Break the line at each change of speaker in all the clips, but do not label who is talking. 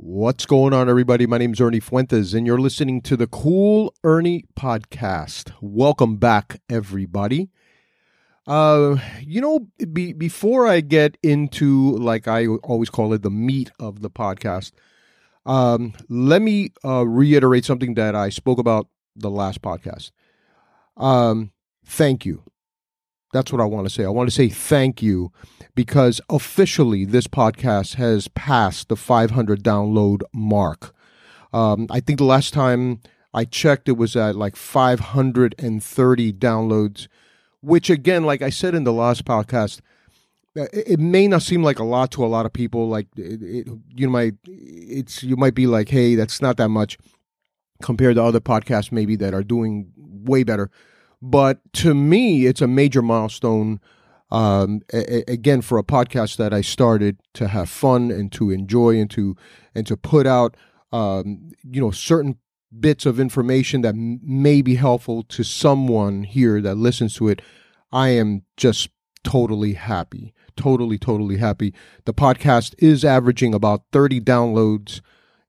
What's going on, everybody? My name is Ernie Fuentes, and you're listening to the Cool Ernie Podcast. Welcome back, everybody. Uh, you know, be, before I get into, like I always call it, the meat of the podcast, um, let me uh, reiterate something that I spoke about the last podcast. Um, thank you. That's what I want to say. I want to say thank you because officially this podcast has passed the 500 download mark. Um, I think the last time I checked, it was at like 530 downloads, which again, like I said in the last podcast, uh, it, may not seem like a lot to a lot of people. Like it, it, you might, it's you might be like, hey, that's not that much compared to other podcasts maybe that are doing way better. But to me, it's a major milestone. Um, a- again, for a podcast that I started to have fun and to enjoy and to and to put out, um, you know, certain bits of information that m- may be helpful to someone here that listens to it. I am just totally happy, totally, totally happy. The podcast is averaging about thirty downloads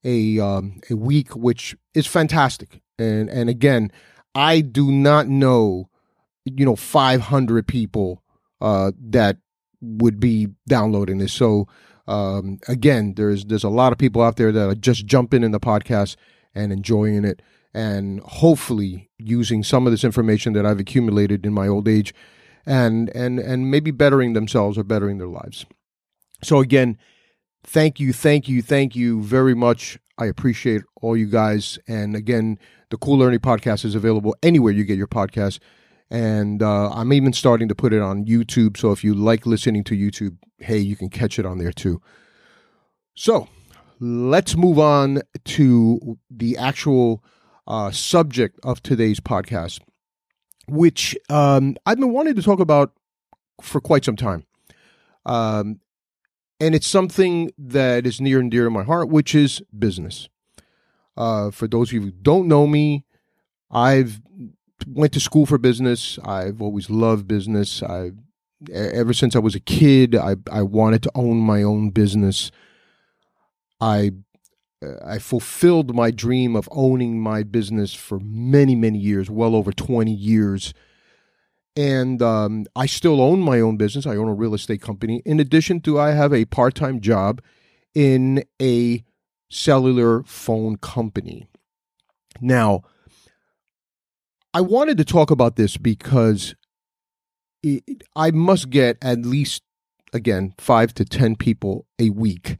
a um, a week, which is fantastic. And and again, I do not know, you know, 500 people uh, that would be downloading this. So um, again, there's there's a lot of people out there that are just jumping in the podcast and enjoying it, and hopefully using some of this information that I've accumulated in my old age, and and and maybe bettering themselves or bettering their lives. So again, thank you, thank you, thank you very much. I appreciate all you guys, and again the Cool Learning podcast is available anywhere you get your podcast. And uh, I'm even starting to put it on YouTube. So if you like listening to YouTube, hey, you can catch it on there too. So let's move on to the actual uh, subject of today's podcast, which um, I've been wanting to talk about for quite some time. Um, and it's something that is near and dear to my heart, which is business. Uh, for those of you who don't know me, I've went to school for business. I've always loved business. I ever since I was a kid, I I wanted to own my own business. I I fulfilled my dream of owning my business for many many years, well over twenty years. And um, I still own my own business. I own a real estate company. In addition to, I have a part time job in a cellular phone company. Now, I wanted to talk about this because it, I must get at least, again, five to 10 people a week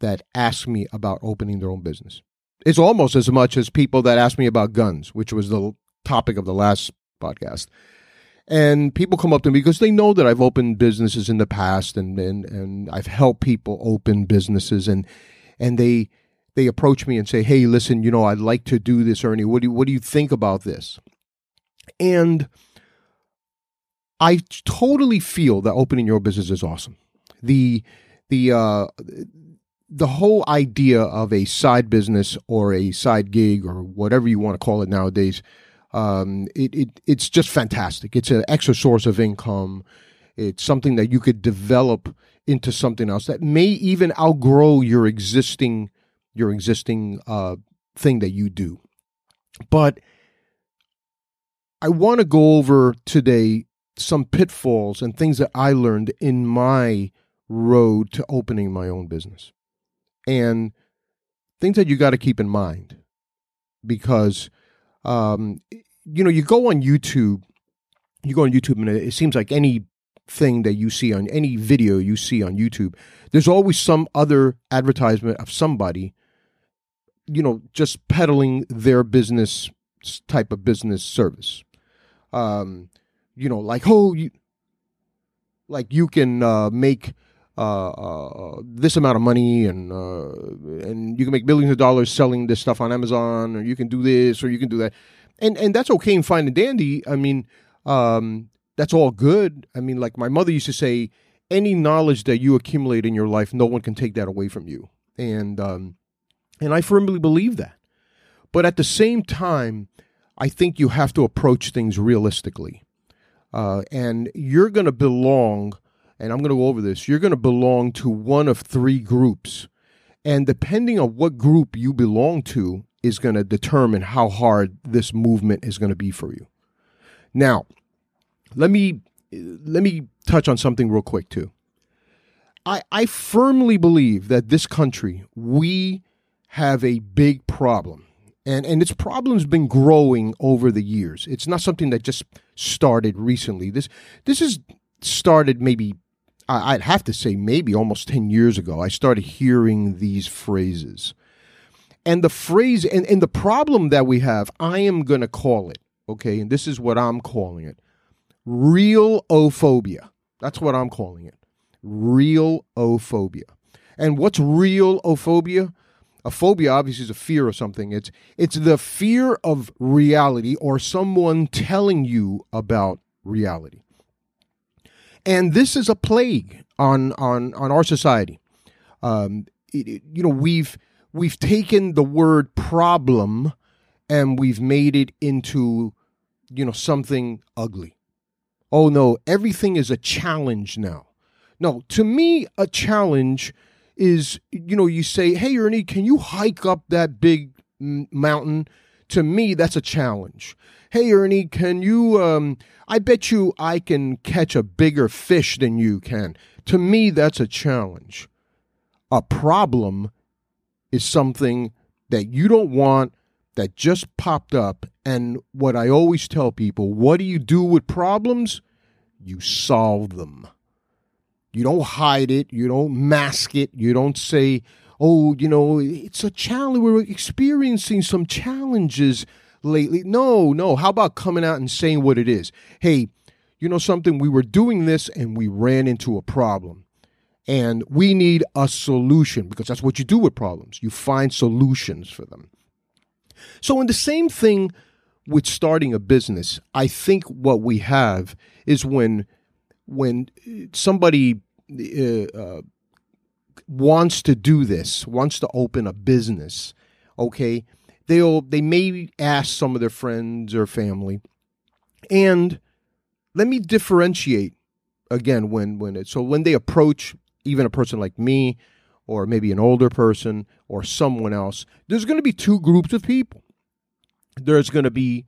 that ask me about opening their own business. It's almost as much as people that ask me about guns, which was the topic of the last podcast. And people come up to me because they know that I've opened businesses in the past and, and, and I've helped people open businesses and and they they approach me and say, "Hey, listen, you know, I'd like to do this, Ernie. What do you, what do you think about this?" And I totally feel that opening your business is awesome. The the uh, the whole idea of a side business or a side gig or whatever you want to call it nowadays, um, it, it it's just fantastic. It's an extra source of income. It's something that you could develop into something else that may even outgrow your existing your existing uh, thing that you do. But I want to go over today some pitfalls and things that I learned in my road to opening my own business and things that you got to keep in mind because um, you know you go on youtube you go on youtube and it seems like any thing that you see on any video you see on youtube there's always some other advertisement of somebody you know just peddling their business type of business service. Um you know like oh you like you can uh, make uh, uh, this amount of money and uh, and you can make millions of dollars selling this stuff on Amazon or you can do this or you can do that and and that's okay and fine and dandy I mean um, that's all good I mean like my mother used to say any knowledge that you accumulate in your life no one can take that away from you and um, and I firmly believe that. But at the same time, I think you have to approach things realistically. Uh, and you're going to belong, and I'm going to go over this, you're going to belong to one of three groups. And depending on what group you belong to is going to determine how hard this movement is going to be for you. Now, let me let me touch on something real quick too. I, I firmly believe that this country, we have a big problem. And, and its problem's been growing over the years. It's not something that just started recently. This this has started maybe I'd have to say maybe almost 10 years ago. I started hearing these phrases. And the phrase and, and the problem that we have, I am gonna call it, okay, and this is what I'm calling it. Real ophobia. That's what I'm calling it real ophobia. And what's real ophobia? A phobia obviously is a fear of something. It's it's the fear of reality or someone telling you about reality. And this is a plague on on on our society. Um, it, it, you know, we've we've taken the word problem and we've made it into you know something ugly. Oh no, everything is a challenge now. No, to me, a challenge is, you know, you say, hey, Ernie, can you hike up that big mountain? To me, that's a challenge. Hey, Ernie, can you, um, I bet you I can catch a bigger fish than you can. To me, that's a challenge. A problem is something that you don't want that just popped up. And what I always tell people what do you do with problems? You solve them. You don't hide it. You don't mask it. You don't say, oh, you know, it's a challenge. We're experiencing some challenges lately. No, no. How about coming out and saying what it is? Hey, you know something? We were doing this and we ran into a problem. And we need a solution because that's what you do with problems. You find solutions for them. So, in the same thing with starting a business, I think what we have is when when somebody uh, uh, wants to do this, wants to open a business, okay, they'll they may ask some of their friends or family, and let me differentiate again when when it so when they approach even a person like me or maybe an older person or someone else, there's going to be two groups of people. There's going to be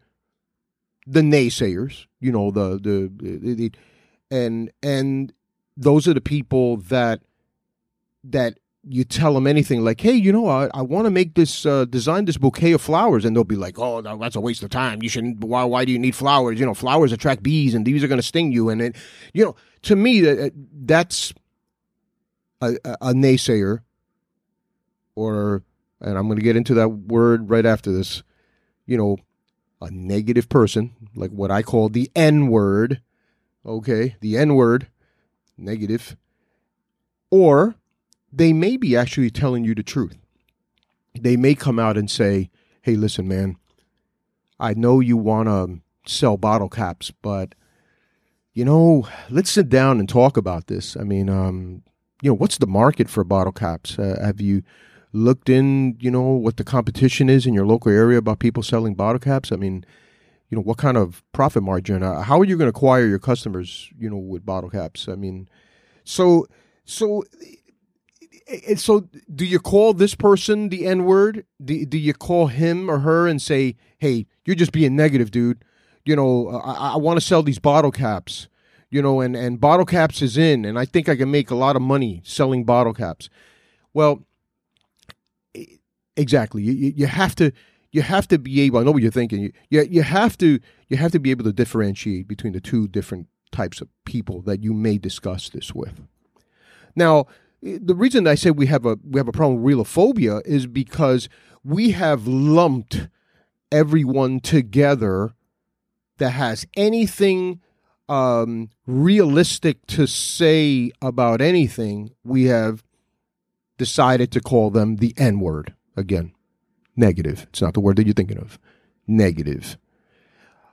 the naysayers, you know, the the, the, the and and those are the people that that you tell them anything like, hey, you know, I, I want to make this, uh, design this bouquet of flowers. And they'll be like, oh, that's a waste of time. You shouldn't, why, why do you need flowers? You know, flowers attract bees and these are going to sting you. And it, you know, to me, that that's a, a naysayer or, and I'm going to get into that word right after this, you know, a negative person, like what I call the N word, okay, the N word, negative, or they may be actually telling you the truth. They may come out and say, hey, listen, man, I know you want to sell bottle caps, but you know, let's sit down and talk about this. I mean, um, you know, what's the market for bottle caps? Uh, have you looked in, you know, what the competition is in your local area about people selling bottle caps? I mean, you know what kind of profit margin uh, how are you going to acquire your customers you know with bottle caps i mean so so so do you call this person the n word do, do you call him or her and say hey you're just being negative dude you know uh, i, I want to sell these bottle caps you know and and bottle caps is in and i think i can make a lot of money selling bottle caps well exactly you, you have to you have to be able. I know what you're thinking. You, you you have to you have to be able to differentiate between the two different types of people that you may discuss this with. Now, the reason I say we have a we have a problem with realophobia is because we have lumped everyone together that has anything um, realistic to say about anything. We have decided to call them the N word again negative. It's not the word that you're thinking of. Negative.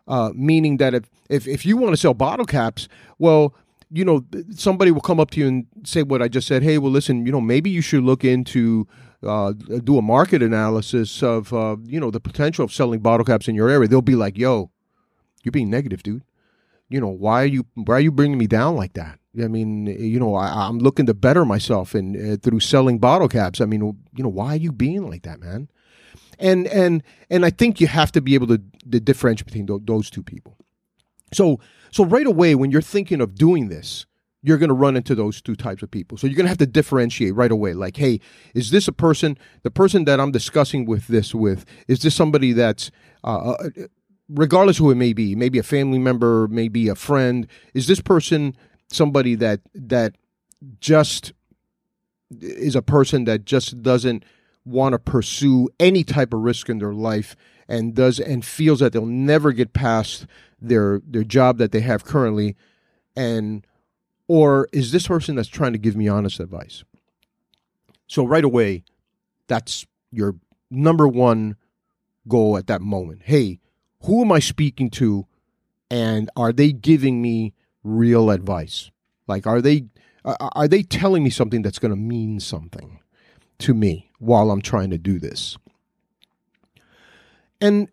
Uh, meaning that if, if, if you want to sell bottle caps, well, you know, somebody will come up to you and say what I just said. Hey, well, listen, you know, maybe you should look into uh, do a market analysis of uh, you know the potential of selling bottle caps in your area. They'll be like, "Yo, you're being negative, dude. you know, why are you why are you bringing me down like that? I mean, you know, I, am looking to better myself and uh, through selling bottle caps. I mean, you know, why are you being like that, man? And and and I think you have to be able to, to differentiate between those two people. So so right away when you're thinking of doing this, you're going to run into those two types of people. So you're going to have to differentiate right away. Like, hey, is this a person? The person that I'm discussing with this with is this somebody that's uh, uh regardless who it may be, maybe a family member, maybe a friend, is this person somebody that that just is a person that just doesn't want to pursue any type of risk in their life and does and feels that they'll never get past their their job that they have currently and or is this person that's trying to give me honest advice so right away that's your number one goal at that moment hey who am I speaking to and are they giving me real advice? Like are they are they telling me something that's going to mean something to me while I'm trying to do this? And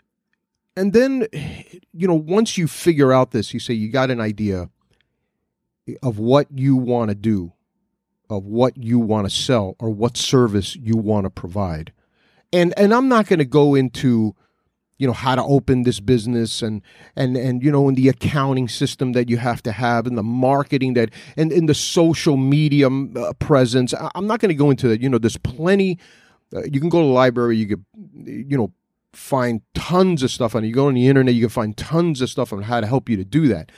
and then you know once you figure out this you say you got an idea of what you want to do of what you want to sell or what service you want to provide. And and I'm not going to go into you know how to open this business and and and you know in the accounting system that you have to have and the marketing that and in the social media uh, presence. I'm not going to go into that you know there's plenty uh, you can go to the library you could you know find tons of stuff on it. you go on the internet you can find tons of stuff on how to help you to do that.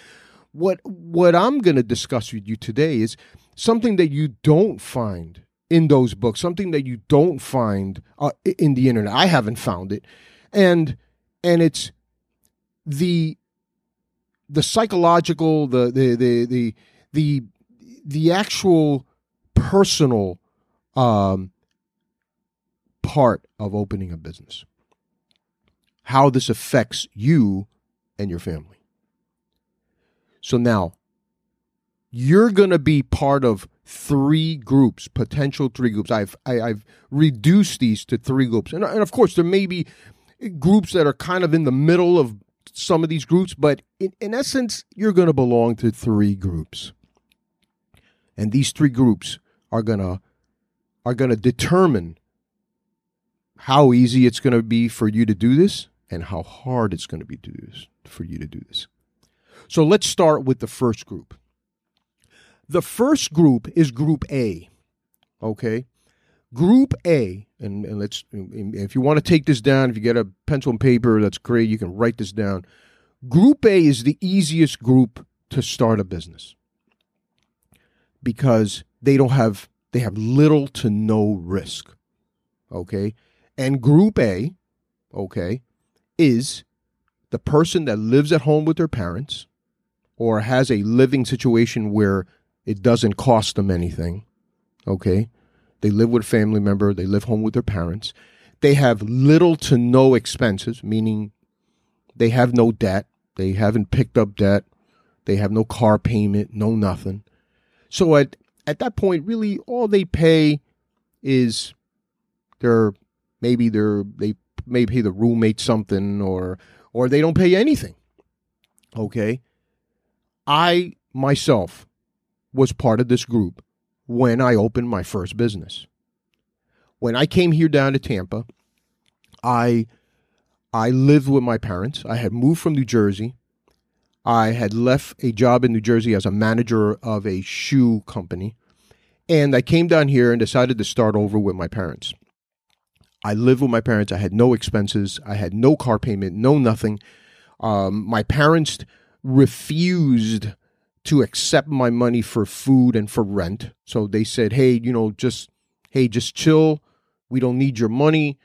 What what i'm going to discuss with you today is something that you don't find in those books something that you don't find uh, in the internet. I haven't found it. And and it's the the psychological the the the the the, the actual personal um, part of opening a business how this affects you and your family. So now you're going to be part of three groups potential three groups. I've I, have i have reduced these to three groups. And, and of course there may be groups that are kind of in the middle of some of these groups, but in, in essence, you're going to belong to three groups. And these three groups are to are to determine how easy it's going to be for you to do this and how hard it's going to be to do this, for you to do this. So let's start with the first group. The first group is group A. Okay? Group A, and, and let's, if you want to take this down, if you get a pencil and paper, that's great. You can write this down. Group A is the easiest group to start a business because they don't have, they have little to no risk. Okay. And Group A, okay, is the person that lives at home with their parents or has a living situation where it doesn't cost them anything. Okay. They live with a family member, they live home with their parents. They have little to no expenses, meaning they have no debt, they haven't picked up debt, they have no car payment, no nothing. So at at that point, really all they pay is their maybe their they may pay the roommate something or or they don't pay anything. Okay. I myself was part of this group when I opened my first business. When I came here down to Tampa, I I lived with my parents. I had moved from New Jersey. I had left a job in New Jersey as a manager of a shoe company. And I came down here and decided to start over with my parents. I lived with my parents. I had no expenses. I had no car payment, no nothing. Um, my parents refused to accept my money for food and for rent. So they said, "Hey, you know, just hey, just chill. We don't need your money.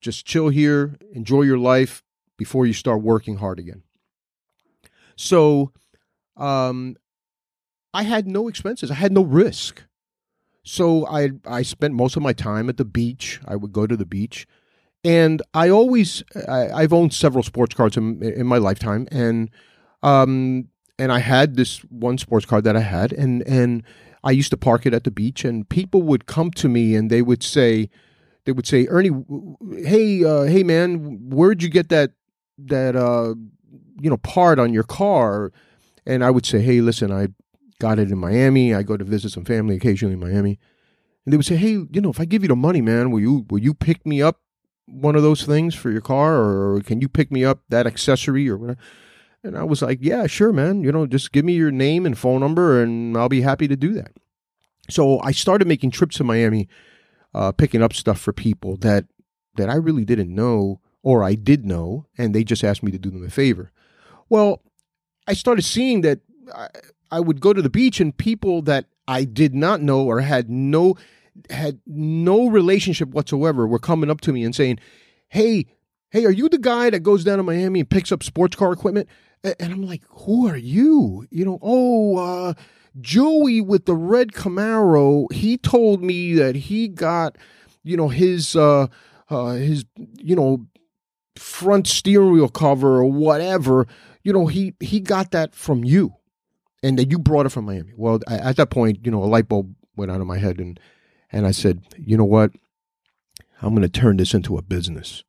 Just chill here, enjoy your life before you start working hard again." So um I had no expenses. I had no risk. So I I spent most of my time at the beach. I would go to the beach. And I always I, have owned several sports cars in, in my lifetime, and um, and I had this one sports car that I had, and and I used to park it at the beach, and people would come to me and they would say, they would say, Ernie, hey, uh, hey, man, where'd you get that that uh, you know part on your car? and I would say, "Hey, listen, I got it in Miami. I go to visit some family occasionally in Miami." And they would say, "Hey, you know, if I give you the money, man, will you will you pick me up one of those things for your car, or can you pick me up that accessory or whatever?" And I was like, "Yeah, sure, man. You know, just give me your name and phone number, and I'll be happy to do that." So I started making trips to Miami, uh, picking up stuff for people that that I really didn't know, or I did know, and they just asked me to do them a favor. Well, I started seeing that I, I would go to the beach, and people that I did not know or had no had no relationship whatsoever were coming up to me and saying, "Hey, hey, are you the guy that goes down to Miami and picks up sports car equipment?" And I'm like, "Who are you?" You know, oh, uh, Joey with the red Camaro. He told me that he got, you know, his uh, uh his you know front steering wheel cover or whatever. You know, he he got that from you, and that you brought it from Miami. Well, at that point, you know, a light bulb went out of my head, and and I said, you know what? I'm going to turn this into a business.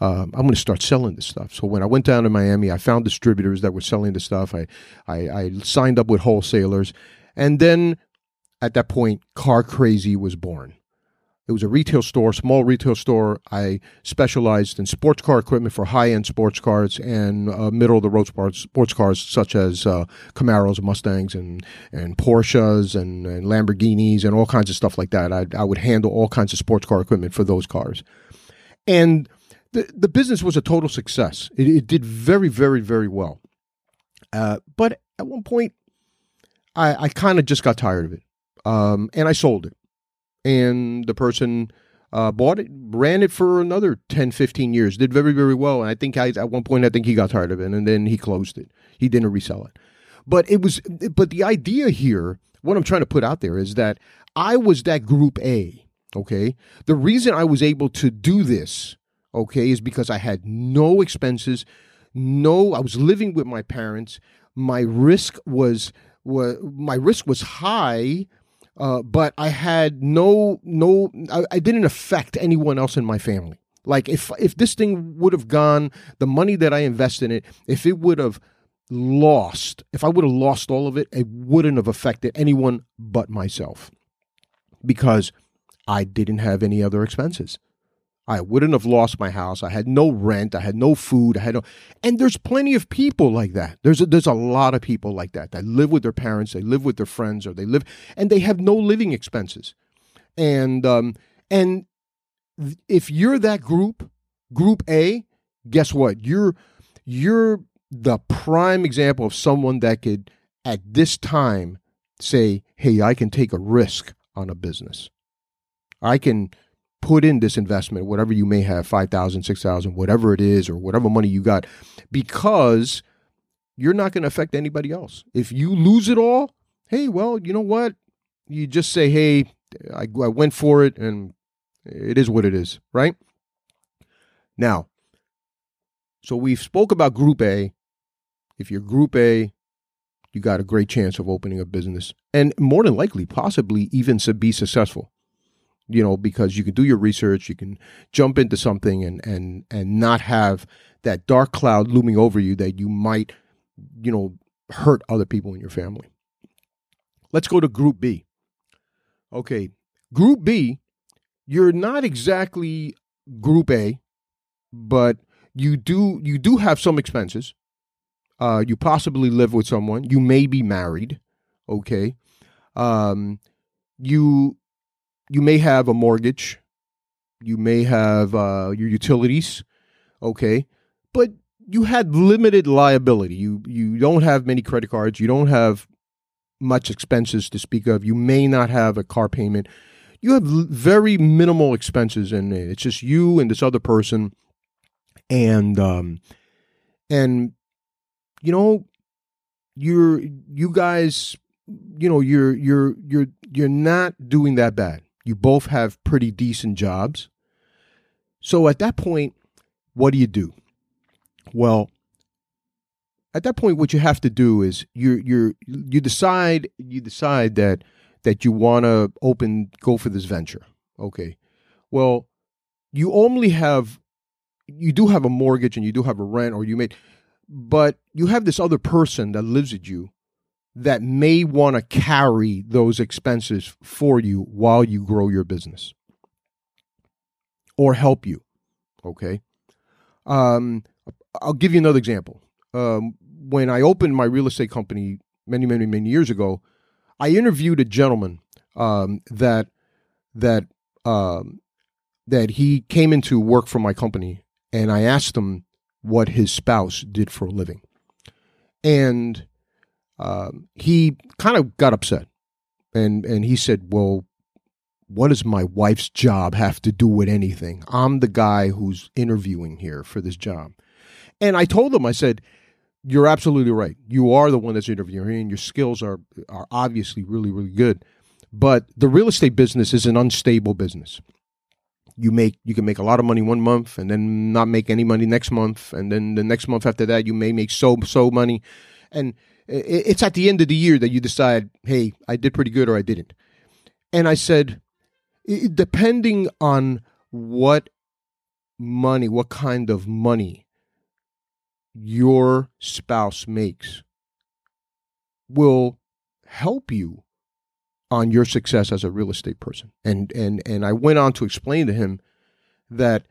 Um, I'm going to start selling this stuff. So when I went down to Miami, I found distributors that were selling the stuff. I, I, I signed up with wholesalers, and then at that point, Car Crazy was born. It was a retail store, small retail store. I specialized in sports car equipment for high end sports cars and uh, middle of the road sports, cars such as uh, Camaros, Mustangs, and and Porsches and, and, Lamborghinis and all kinds of stuff like that. I, I would handle all kinds of sports car equipment for those cars, and the the business was a total success. It, it did very very very well, uh, but at one point, I, I kind of just got tired of it, um, and I sold it and the person uh, bought it, ran it for another 10, 15 years, did very, very well. And I think I, at one point, I think he got tired of it and then he closed it. He didn't resell it. But it was, but the idea here, what I'm trying to put out there is that I was that group A. Okay. The reason I was able to do this, okay, is because I had no expenses. No, I was living with my parents. My risk was, was my risk was high uh, but I had no no I, I didn't affect anyone else in my family. Like if if this thing would have gone, the money that I invested in it, if it would have lost, if I would have lost all of it, it wouldn't have affected anyone but myself. Because I didn't have any other expenses. I wouldn't have lost my house. I had no rent. I had no food. I had no, and there's plenty of people like that. There's a, there's a lot of people like that that live with their parents, they live with their friends, or they live and they have no living expenses. And um, and if you're that group, group A, guess what? You're you're the prime example of someone that could at this time say, "Hey, I can take a risk on a business. I can." Put in this investment, whatever you may have, 5,000, 6,000, whatever it is, or whatever money you got, because you're not going to affect anybody else. If you lose it all, hey, well, you know what? You just say, hey, I, I went for it and it is what it is, right? Now, so we've spoke about group A. If you're group A, you got a great chance of opening a business and more than likely, possibly even to be successful you know, because you can do your research, you can jump into something and and and not have that dark cloud looming over you that you might, you know, hurt other people in your family. Let's go to group B. Okay, group B, you're not exactly group A, but you do you do have some expenses. Uh, you possibly live with someone. You may be married. Okay. Um, you you may have a mortgage, you may have uh, your utilities, okay, but you had limited liability. You you don't have many credit cards. You don't have much expenses to speak of. You may not have a car payment. You have very minimal expenses, and it's just you and this other person, and um, and you know, you're you guys, you know, you're you're you're you're not doing that bad. You both have pretty decent jobs. So at that point, what do you do? Well, at that point, what you have to do is you you you decide you decide that that you want to open go for this venture. Okay. Well, you only have you do have a mortgage and you do have a rent, or you may, but you have this other person that lives with you that may want to carry those expenses for you while you grow your business or help you. Okay. Um, I'll give you another example. Um, when I opened my real estate company many, many, many years ago, I interviewed a gentleman um, that that um, that he came into work for my company, and I asked him what his spouse did for a living, and um, he kind of got upset, and and he said, "Well, what does my wife's job have to do with anything? I'm the guy who's interviewing here for this job," and I told him, I said. You're absolutely right. You are the one that's interviewing, and your skills are are obviously really, really good. But the real estate business is an unstable business you make you can make a lot of money one month and then not make any money next month and then the next month after that you may make so so money and it's at the end of the year that you decide hey i did pretty good or i didn't and i said depending on what money what kind of money your spouse makes will help you on your success as a real estate person. And and and I went on to explain to him that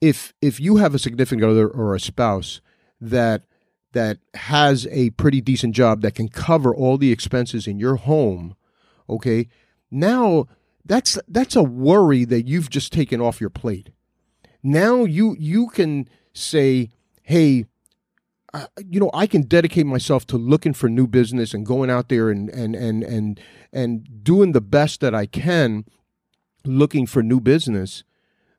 if if you have a significant other or a spouse that that has a pretty decent job that can cover all the expenses in your home, okay? Now that's that's a worry that you've just taken off your plate. Now you you can say, "Hey, you know, I can dedicate myself to looking for new business and going out there and and and and and doing the best that I can, looking for new business,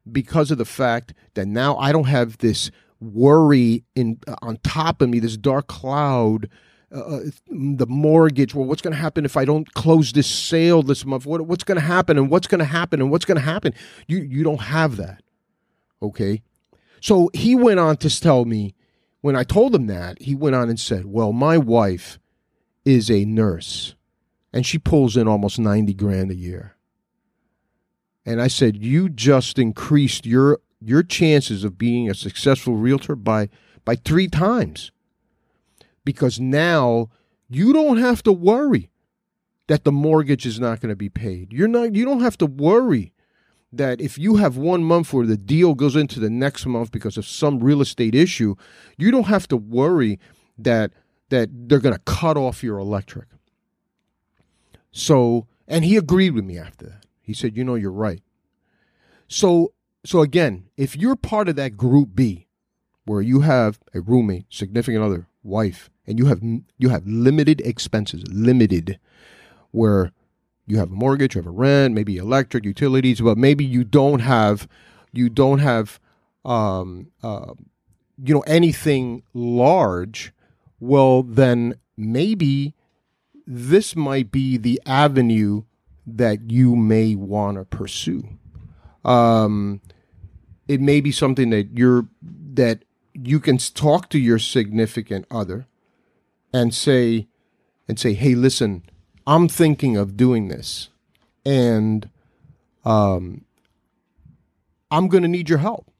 because of the fact that now I don't have this worry in uh, on top of me, this dark cloud. Uh, uh the mortgage. Well, what's going to happen if I don't close this sale this month? What, what's going to happen? And what's going to happen? And what's going to happen? You you don't have that. Okay, so he went on to tell me when I told him that, he went on and said, Well, my wife is a nurse and she pulls in almost 90 grand a year. And I said, You just increased your your chances of being a successful realtor by by three times. Because now you don't have to worry that the mortgage is not going to be paid. You're not you don't have to worry that if you have one month where the deal goes into the next month because of some real estate issue, you don't have to worry that that they're going to cut off your electric. So, and he agreed with me after that. He said, "You know, you're right." So, so again, if you're part of that group B, where you have a roommate, significant other, wife, and you have you have limited expenses, limited, where you have a mortgage, you have a rent, maybe electric, utilities, but maybe you don't have you don't have um, uh, you know anything large. Well, then maybe this might be the avenue that you may want to pursue. Um, it may be something that you're that you can talk to your significant other and say and say, "Hey, listen, I'm thinking of doing this, and um, I'm going to need your help.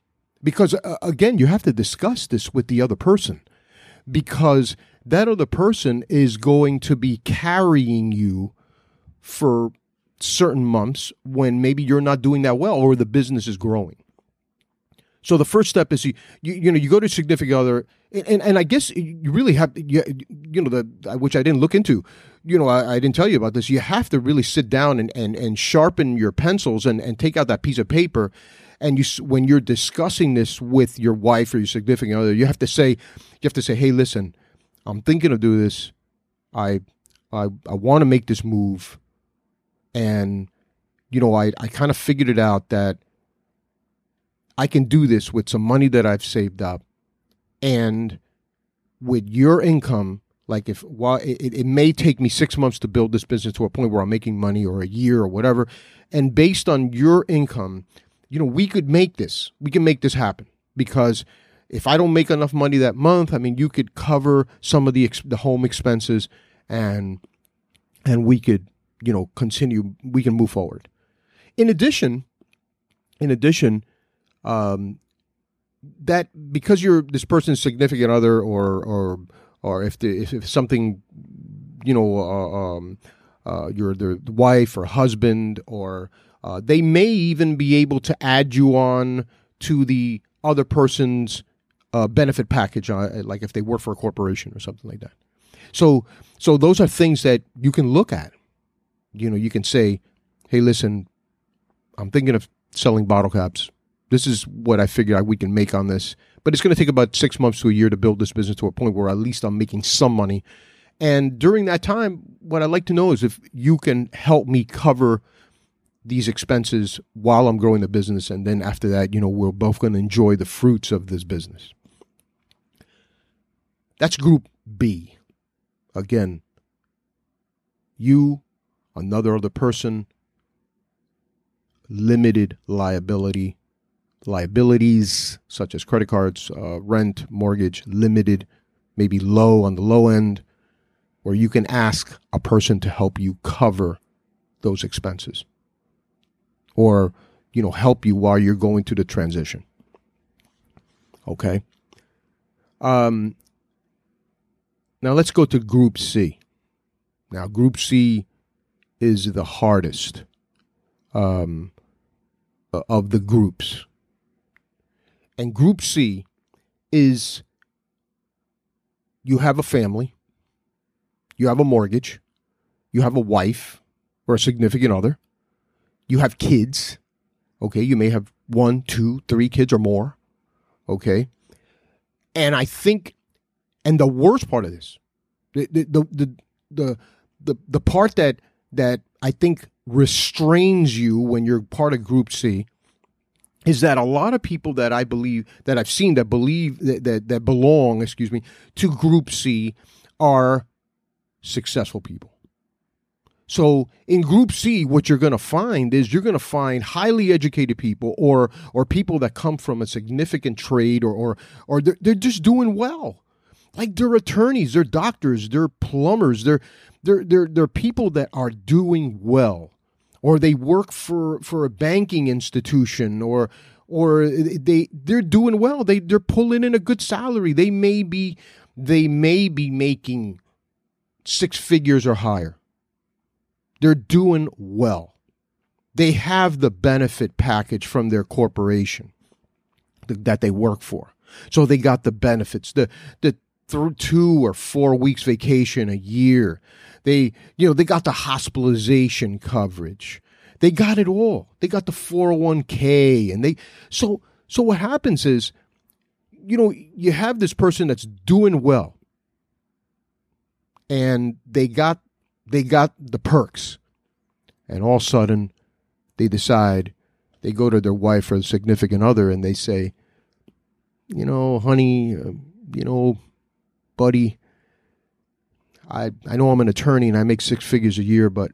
Because uh, again, you have to discuss this with the other person because that other person is going to be carrying you for certain months when maybe you're not doing that well or the business is growing. So the first step is you you, you know you go to significant other and, and I guess you really have you, you know the which I didn't look into. You know I, I, didn't tell you about this. You have to really sit down and, and, and sharpen your pencils and, and take out that piece of paper. And you when you're discussing this with your wife or your significant other you have to say you have to say hey listen I'm thinking of doing this. I I, I want to make this move. And you know I, I kind of figured it out that I can do this with some money that I've saved up. And with your income like if while it, it may take me six months to build this business to a point where i'm making money or a year or whatever. And based on your income you know we could make this. We can make this happen. Because if i don't make enough money that month i mean you could cover some of the ex- the home expenses and and we could you know continue we can move forward. In addition in addition um, that because you're this person's significant other or or or if the, if, if something you know uh, um, uh, you're the wife or husband or uh, they may even be able to add you on to the other person's uh, benefit package, uh, like if they work for a corporation or something like that. So, so those are things that you can look at. You know, you can say, "Hey, listen, I'm thinking of selling bottle caps. This is what I figure we can make on this, but it's going to take about six months to a year to build this business to a point where at least I'm making some money." And during that time, what I'd like to know is if you can help me cover these expenses while I'm growing the business. And then after that, you know, we're both going to enjoy the fruits of this business. That's group B. Again, you, another other person, limited liability, liabilities such as credit cards, uh, rent, mortgage, limited, maybe low on the low end, where you can ask a person to help you cover those expenses or you know help you while you're going through the transition okay um now let's go to Group C. Now, Group C is the hardest um, of the groups. And Group C is you have a family, you have a mortgage, you have a wife or a significant other, you have kids. Okay, you may have one, two, three kids or more. Okay. And I think and the worst part of this, the the the the the, the part that that I think restrains you when you're part of Group C is that a lot of people that I believe that I've seen that believe that, that, that belong, excuse me, to Group C are successful people. So in Group C, what you're going to find is you're going to find highly educated people or or people that come from a significant trade or or, or they're, they're just doing well like they're attorneys, they're doctors, they're plumbers, they're they're they're they're people that are doing well, or they work for for a banking institution, or or they they're doing well. They they're pulling in a good salary. They may be they may be making six figures or higher. They're doing well. They have the benefit package from their corporation that they work for. So they got the benefits. The the through two or four weeks vacation a year. They, you know, they got the hospitalization coverage. They got it all. They got the 401k and they, so, so what happens is, you know, you have this person that's doing well and they got, they got the perks and all of a sudden they decide they go to their wife or significant other and they say, you know, honey, uh, you know, buddy, I I know I'm an attorney and I make six figures a year, but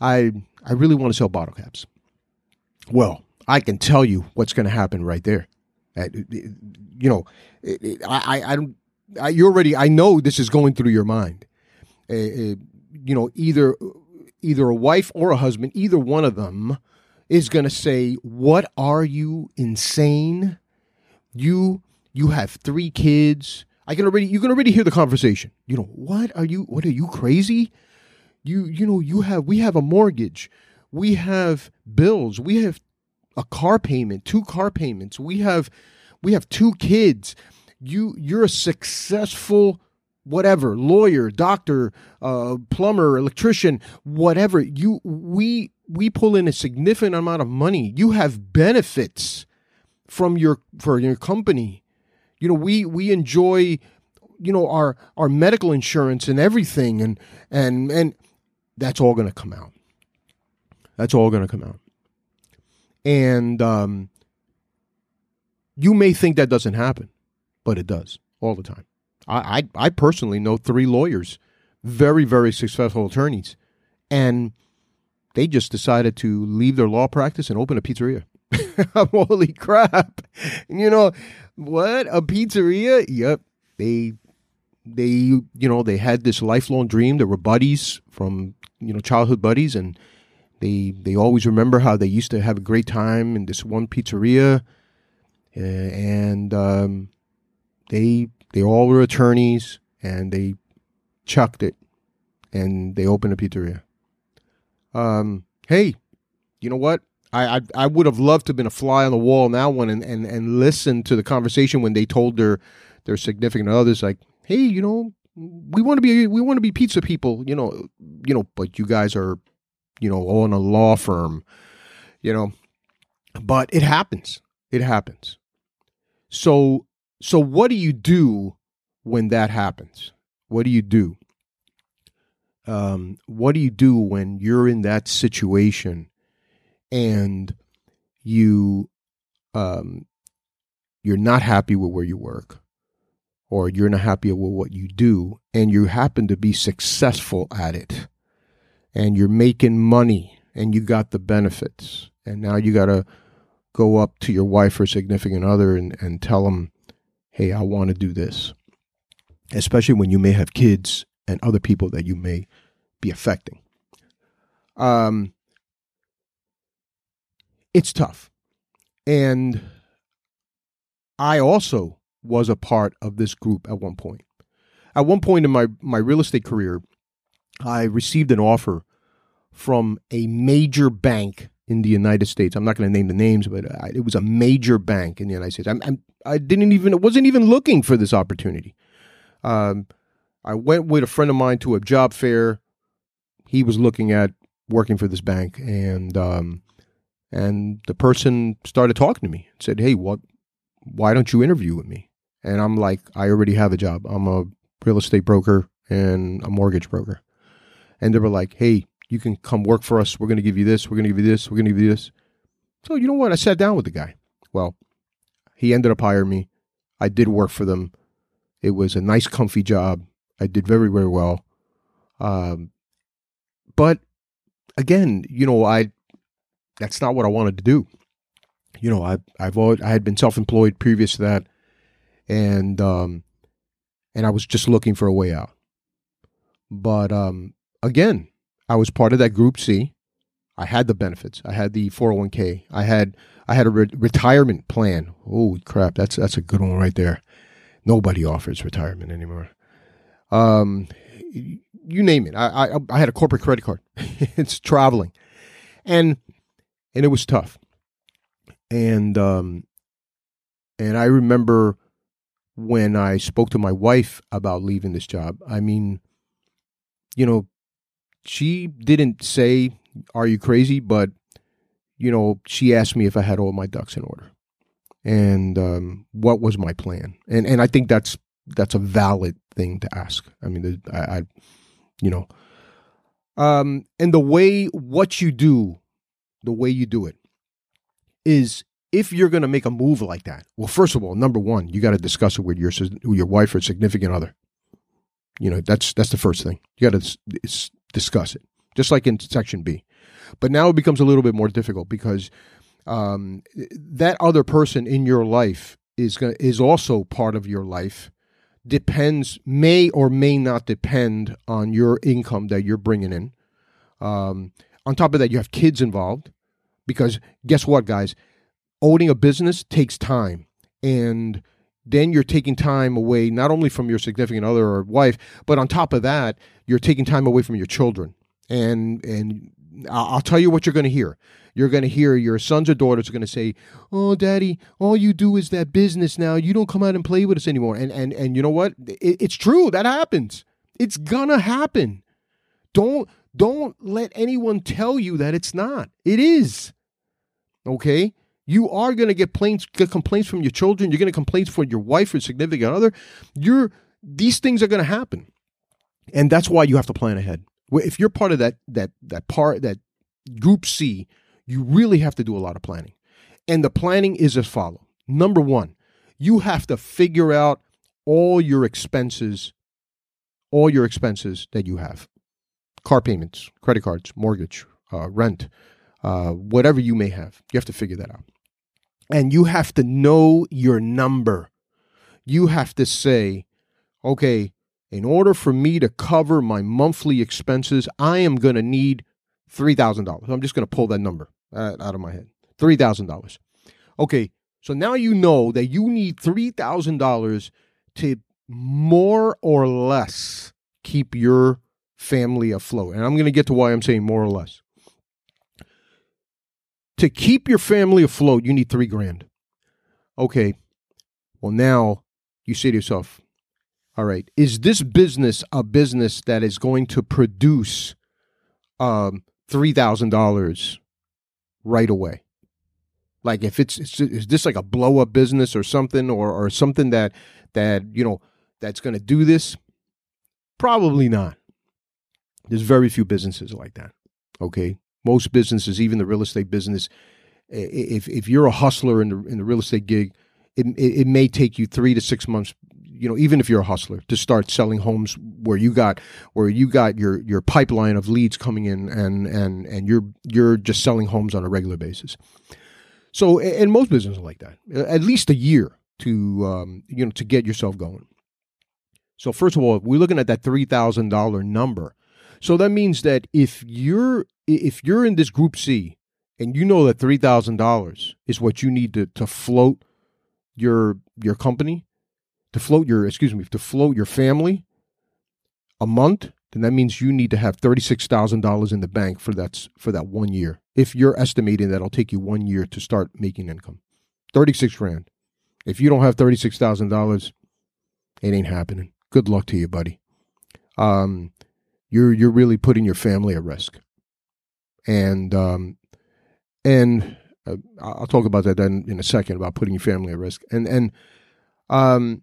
I I really want to sell bottle caps. Well, I can tell you what's going to happen right there. You know, I I don't. I, you already. I know this is going through your mind. Uh, you know, either either a wife or a husband, either one of them is going to say, "What are you insane? You you have three kids. I can already you can already hear the conversation. You know, what are you what are you crazy? You you know, you have we have a mortgage. We have bills. We have a car payment, two car payments. We have we have two kids. You you're a successful whatever lawyer doctor uh, plumber electrician whatever you we we pull in a significant amount of money you have benefits from your for your company you know, we we enjoy, you know, our our medical insurance and everything, and and and that's all going to come out. That's all going to come out. And um, you may think that doesn't happen, but it does all the time. I, I, I personally know three lawyers, very, very successful attorneys, and they just decided to leave their law practice and open a pizzeria. Holy crap. You know, what? A pizzeria? Yep. They they you know, they had this lifelong dream. They were buddies from, you know, childhood buddies and they they always remember how they used to have a great time in this one pizzeria and um, they they all were attorneys, and they chucked it, and they opened a pizzeria. Um, hey, you know what? I, I I would have loved to have been a fly on the wall on that one and, and, and listen to the conversation when they told their their significant others like, hey, you know, we want to be we want to be pizza people, you know, you know, but you guys are, you know, on a law firm, you know. But it happens. It happens. So so what do you do when that happens? What do you do? Um, what do you do when you're in that situation and you um, you're not happy with where you work or you're not happy with what you do and you happen to be successful at it and you're making money and you got the benefits and now you got to go up to your wife or significant other and, and tell them hey i want to do this. Especially when you may have kids and other people that you may be affecting. Um, it's tough and i also was a part of this group at one point. At one point in my, my real estate career, I received an offer from a major bank in the United States. I'm not going to name the names, but I, it was a major bank in the United States. I'm, I'm, I didn't even, wasn't even looking for this opportunity. Um, I went with a friend of mine to a job fair. He was looking at working for this bank, and um, and the person started talking to me. and Said, "Hey, what? Why don't you interview with me?" And I'm like, I already have a job. I'm a real estate broker and a mortgage broker. And they were like, hey, you can come work for us. We're going to give you this. We're going to give you this. We're going to give you this. So, you know what? I sat down with the guy. Well, he ended up hiring me. I did work for them. It was a nice, comfy job. I did very, very well. Um, but again, you know, I that's not what I wanted to do. You know, I I've always, I had been self employed previous to that and um, and I was just looking for a way out. But um, again, I was part of that group C. I had the benefits. I had the 401k. I had I had a re- retirement plan. Oh crap, that's that's a good one right there. Nobody offers retirement anymore. Um, you name it. I I, I had a corporate credit card. it's traveling, and and it was tough. And um, and I remember when I spoke to my wife about leaving this job. I mean, you know, she didn't say, Are you crazy? But, you know, she asked me if I had all my ducks in order and um, what was my plan. And, and I think that's that's a valid thing to ask. I mean, I, I you know, um, and the way what you do, the way you do it is if you're going to make a move like that, well, first of all, number one, you got to discuss it with your with your wife or significant other. You know, that's that's the first thing. You got to discuss it, just like in section B. But now it becomes a little bit more difficult because um, that other person in your life is gonna, is also part of your life. Depends may or may not depend on your income that you're bringing in. Um, on top of that, you have kids involved because guess what, guys? owning a business takes time and then you're taking time away not only from your significant other or wife but on top of that you're taking time away from your children and and I'll tell you what you're going to hear. You're going to hear your sons or daughters are going to say, "Oh, daddy, all you do is that business now. You don't come out and play with us anymore." And and and you know what? It, it's true. That happens. It's gonna happen. Don't don't let anyone tell you that it's not. It is. Okay? You are going to get, plaints, get complaints from your children. You're going to complaints from your wife or significant other. You're these things are going to happen, and that's why you have to plan ahead. If you're part of that that that part that group C, you really have to do a lot of planning, and the planning is as follow. Number one, you have to figure out all your expenses, all your expenses that you have, car payments, credit cards, mortgage, uh, rent, uh, whatever you may have. You have to figure that out. And you have to know your number. You have to say, okay, in order for me to cover my monthly expenses, I am going to need $3,000. I'm just going to pull that number out of my head $3,000. Okay, So now you know that you need $3,000 to more or less keep your family afloat. And I'm going to get to why I'm saying more or less. To keep your family afloat, you need three grand. Okay. Well, now you say to yourself, all right, is this business a business that is going to produce um, $3,000 right away? Like if it's, it's is this like a blow up business or something or or something that that you know that's going to do this? Probably not. There's very few businesses like that. Okay, most businesses, even the real estate business, if if you're a hustler in the in the real estate gig, it it, may take you three to six months you know even if you're a hustler to start selling homes where you got where you got your your pipeline of leads coming in and and and you're you're just selling homes on a regular basis so, and most businesses like that. At least a year to um, you know to get yourself going. So, first of all, we're looking at that three thousand dollar number. So that means that if you're if you're in this group C and you know that three thousand dollars is what you need to to float your your company, to float your excuse me, to float your family a month, then that means you need to have thirty six thousand dollars in the bank for that for that one year if you're estimating that it'll take you one year to start making income. 36 grand. If you don't have $36,000, it ain't happening. Good luck to you, buddy. Um, you're you're really putting your family at risk. And um, and uh, I'll talk about that then in a second about putting your family at risk. And and um,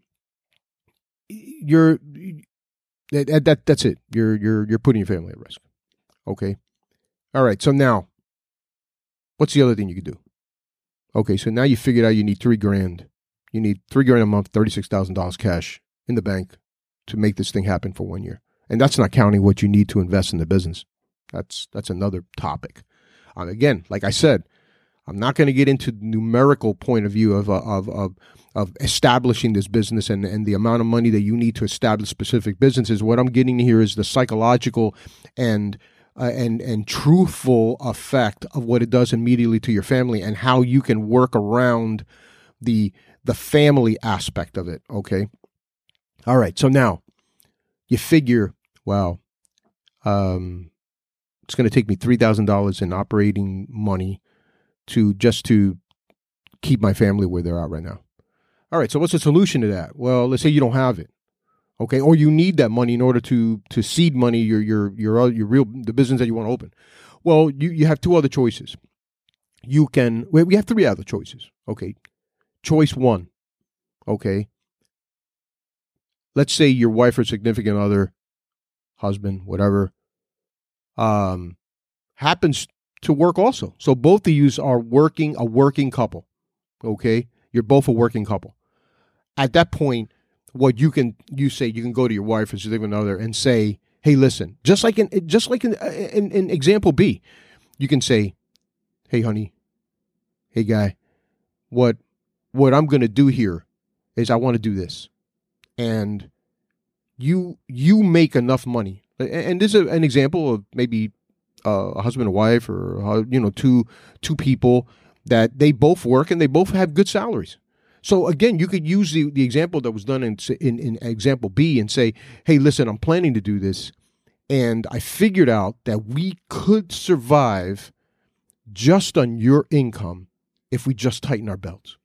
you're that, that that's it. You're you're you're putting your family at risk. Okay. All right. So now What's the other thing you could do? Okay, so now you figured out you need three grand. You need three grand a month, thirty-six thousand dollars cash in the bank to make this thing happen for one year. And that's not counting what you need to invest in the business. That's that's another topic. Um, again, like I said, I'm not going to get into the numerical point of view of, of of of establishing this business and and the amount of money that you need to establish specific businesses. What I'm getting here is the psychological and uh, and and truthful effect of what it does immediately to your family and how you can work around the the family aspect of it okay all right so now you figure wow um it's going to take me $3000 in operating money to just to keep my family where they're at right now. All right so what's the solution to that? Well let's say you don't have it. Okay or you need that money in order to to seed money your your your your real the business that you want to open. Well you you have two other choices. You can we have three other choices. Okay choice one okay let's say your wife or significant other husband whatever um happens to work also. So both of you are working a working couple okay? You're both a working couple. At that point what you can you say you can go to your wife or significant other and say, "Hey, listen," just like in just like in, in, in example B, you can say, "Hey, honey, hey, guy, what what I'm going to do here is I want to do this," and you you make enough money, and this is an example of maybe uh, a husband and wife or uh, you know two two people that they both work and they both have good salaries so again, you could use the, the example that was done in, in, in example B and say, hey, listen, I'm planning to do this. And I figured out that we could survive just on your income if we just tighten our belts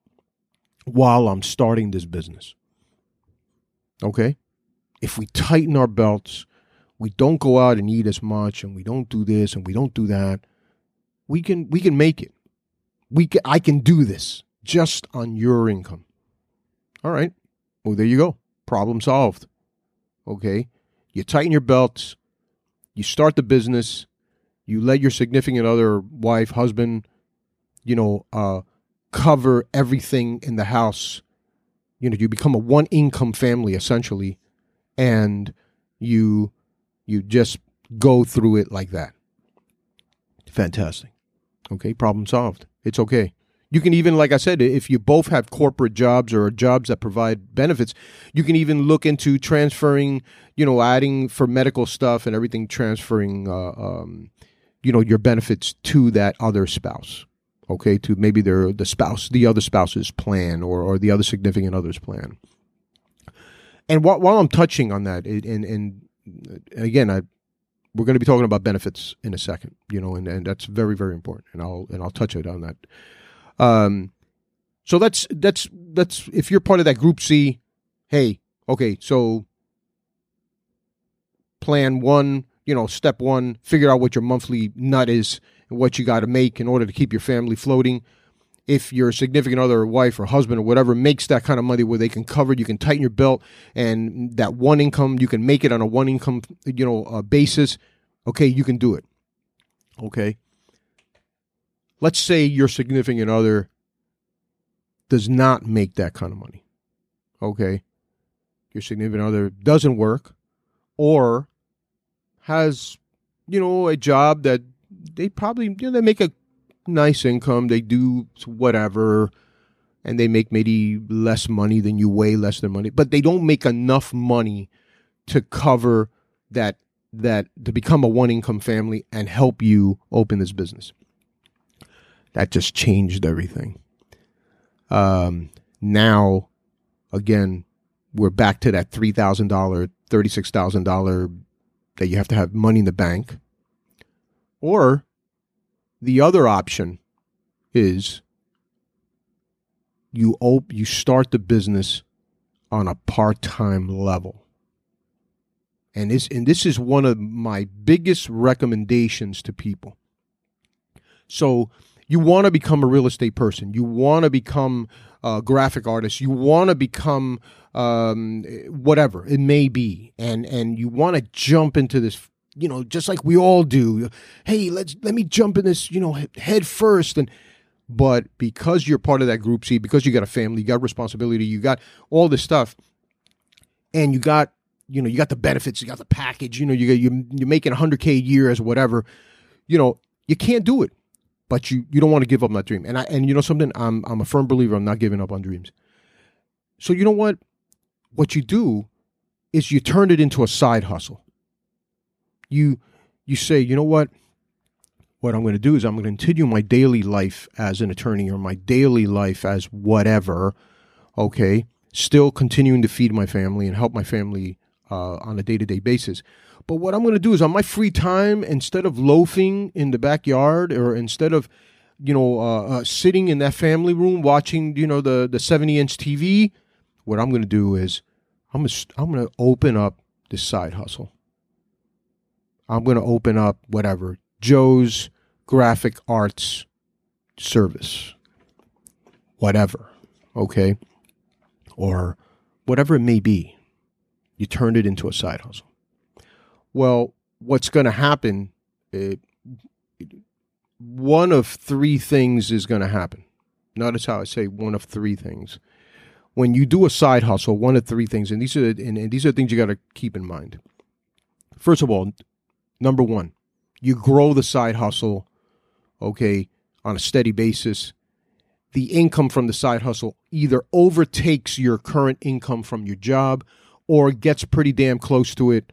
while I'm starting this business. Okay? If we tighten our belts, we don't go out and eat as much and we don't do this and we don't do that, we can we can make it. We can, I can do this just on your income. All right. Well, there you go. Problem solved. Okay. You tighten your belts, you start the business, you let your significant other, wife, husband, you know, uh, cover everything in the house. You know, you become a one income family essentially, and you you just go through it like that. Fantastic. Okay, problem solved. It's okay. You can even, like I said, if you both have corporate jobs or jobs that provide benefits, you can even look into transferring, you know, adding for medical stuff and everything, transferring, uh, um, you know, your benefits to that other spouse. Okay, to maybe their the spouse, the other spouse's plan, or or the other significant other's plan. And while, while I'm touching on that, and and, and again, I we're going to be talking about benefits in a second, you know, and, and that's very very important, and I'll and I'll touch it on that. Um, so that's that's that's if you're part of that group C, hey, okay, so plan one, you know, step one, figure out what your monthly nut is and what you got to make in order to keep your family floating. If your significant other, or wife, or husband, or whatever makes that kind of money where they can cover, it, you can tighten your belt, and that one income, you can make it on a one income, you know, uh, basis. Okay, you can do it. Okay. Let's say your significant other does not make that kind of money. Okay. Your significant other doesn't work or has, you know, a job that they probably you know, they make a nice income. They do whatever, and they make maybe less money than you, way less than money, but they don't make enough money to cover that that to become a one income family and help you open this business. That just changed everything. Um, now, again, we're back to that three thousand dollar, thirty six thousand dollar that you have to have money in the bank or the other option is you op- you start the business on a part-time level. And this and this is one of my biggest recommendations to people. So you want to become a real estate person. You want to become a graphic artist. You want to become um, whatever it may be, and and you want to jump into this you know, just like we all do. Hey, let's let me jump in this, you know, head first and but because you're part of that group C, because you got a family, you got responsibility, you got all this stuff, and you got you know you got the benefits, you got the package, you know you got you you're making 100k a year as whatever, you know you can't do it, but you you don't want to give up that dream. And I and you know something, I'm I'm a firm believer. I'm not giving up on dreams. So you know what, what you do is you turn it into a side hustle you you say, you know what? What I'm going to do is I'm going to continue my daily life as an attorney or my daily life as whatever. Okay, still continuing to feed my family and help my family uh, on a day to day basis. But what I'm going to do is on my free time, instead of loafing in the backyard or instead of you know uh, uh, sitting in that family room watching you know the the 70 inch TV, what I'm going to do is I'm gonna, I'm going to open up this side hustle. I'm going to open up whatever Joe's graphic arts service, whatever, okay? Or whatever it may be. You turned it into a side hustle. Well, what's going to happen? It, one of three things is going to happen. Notice how I say one of three things. When you do a side hustle, one of three things, and these are and, and these are things you got to keep in mind. First of all, Number one, you grow the side hustle, okay, on a steady basis. The income from the side hustle either overtakes your current income from your job or gets pretty damn close to it.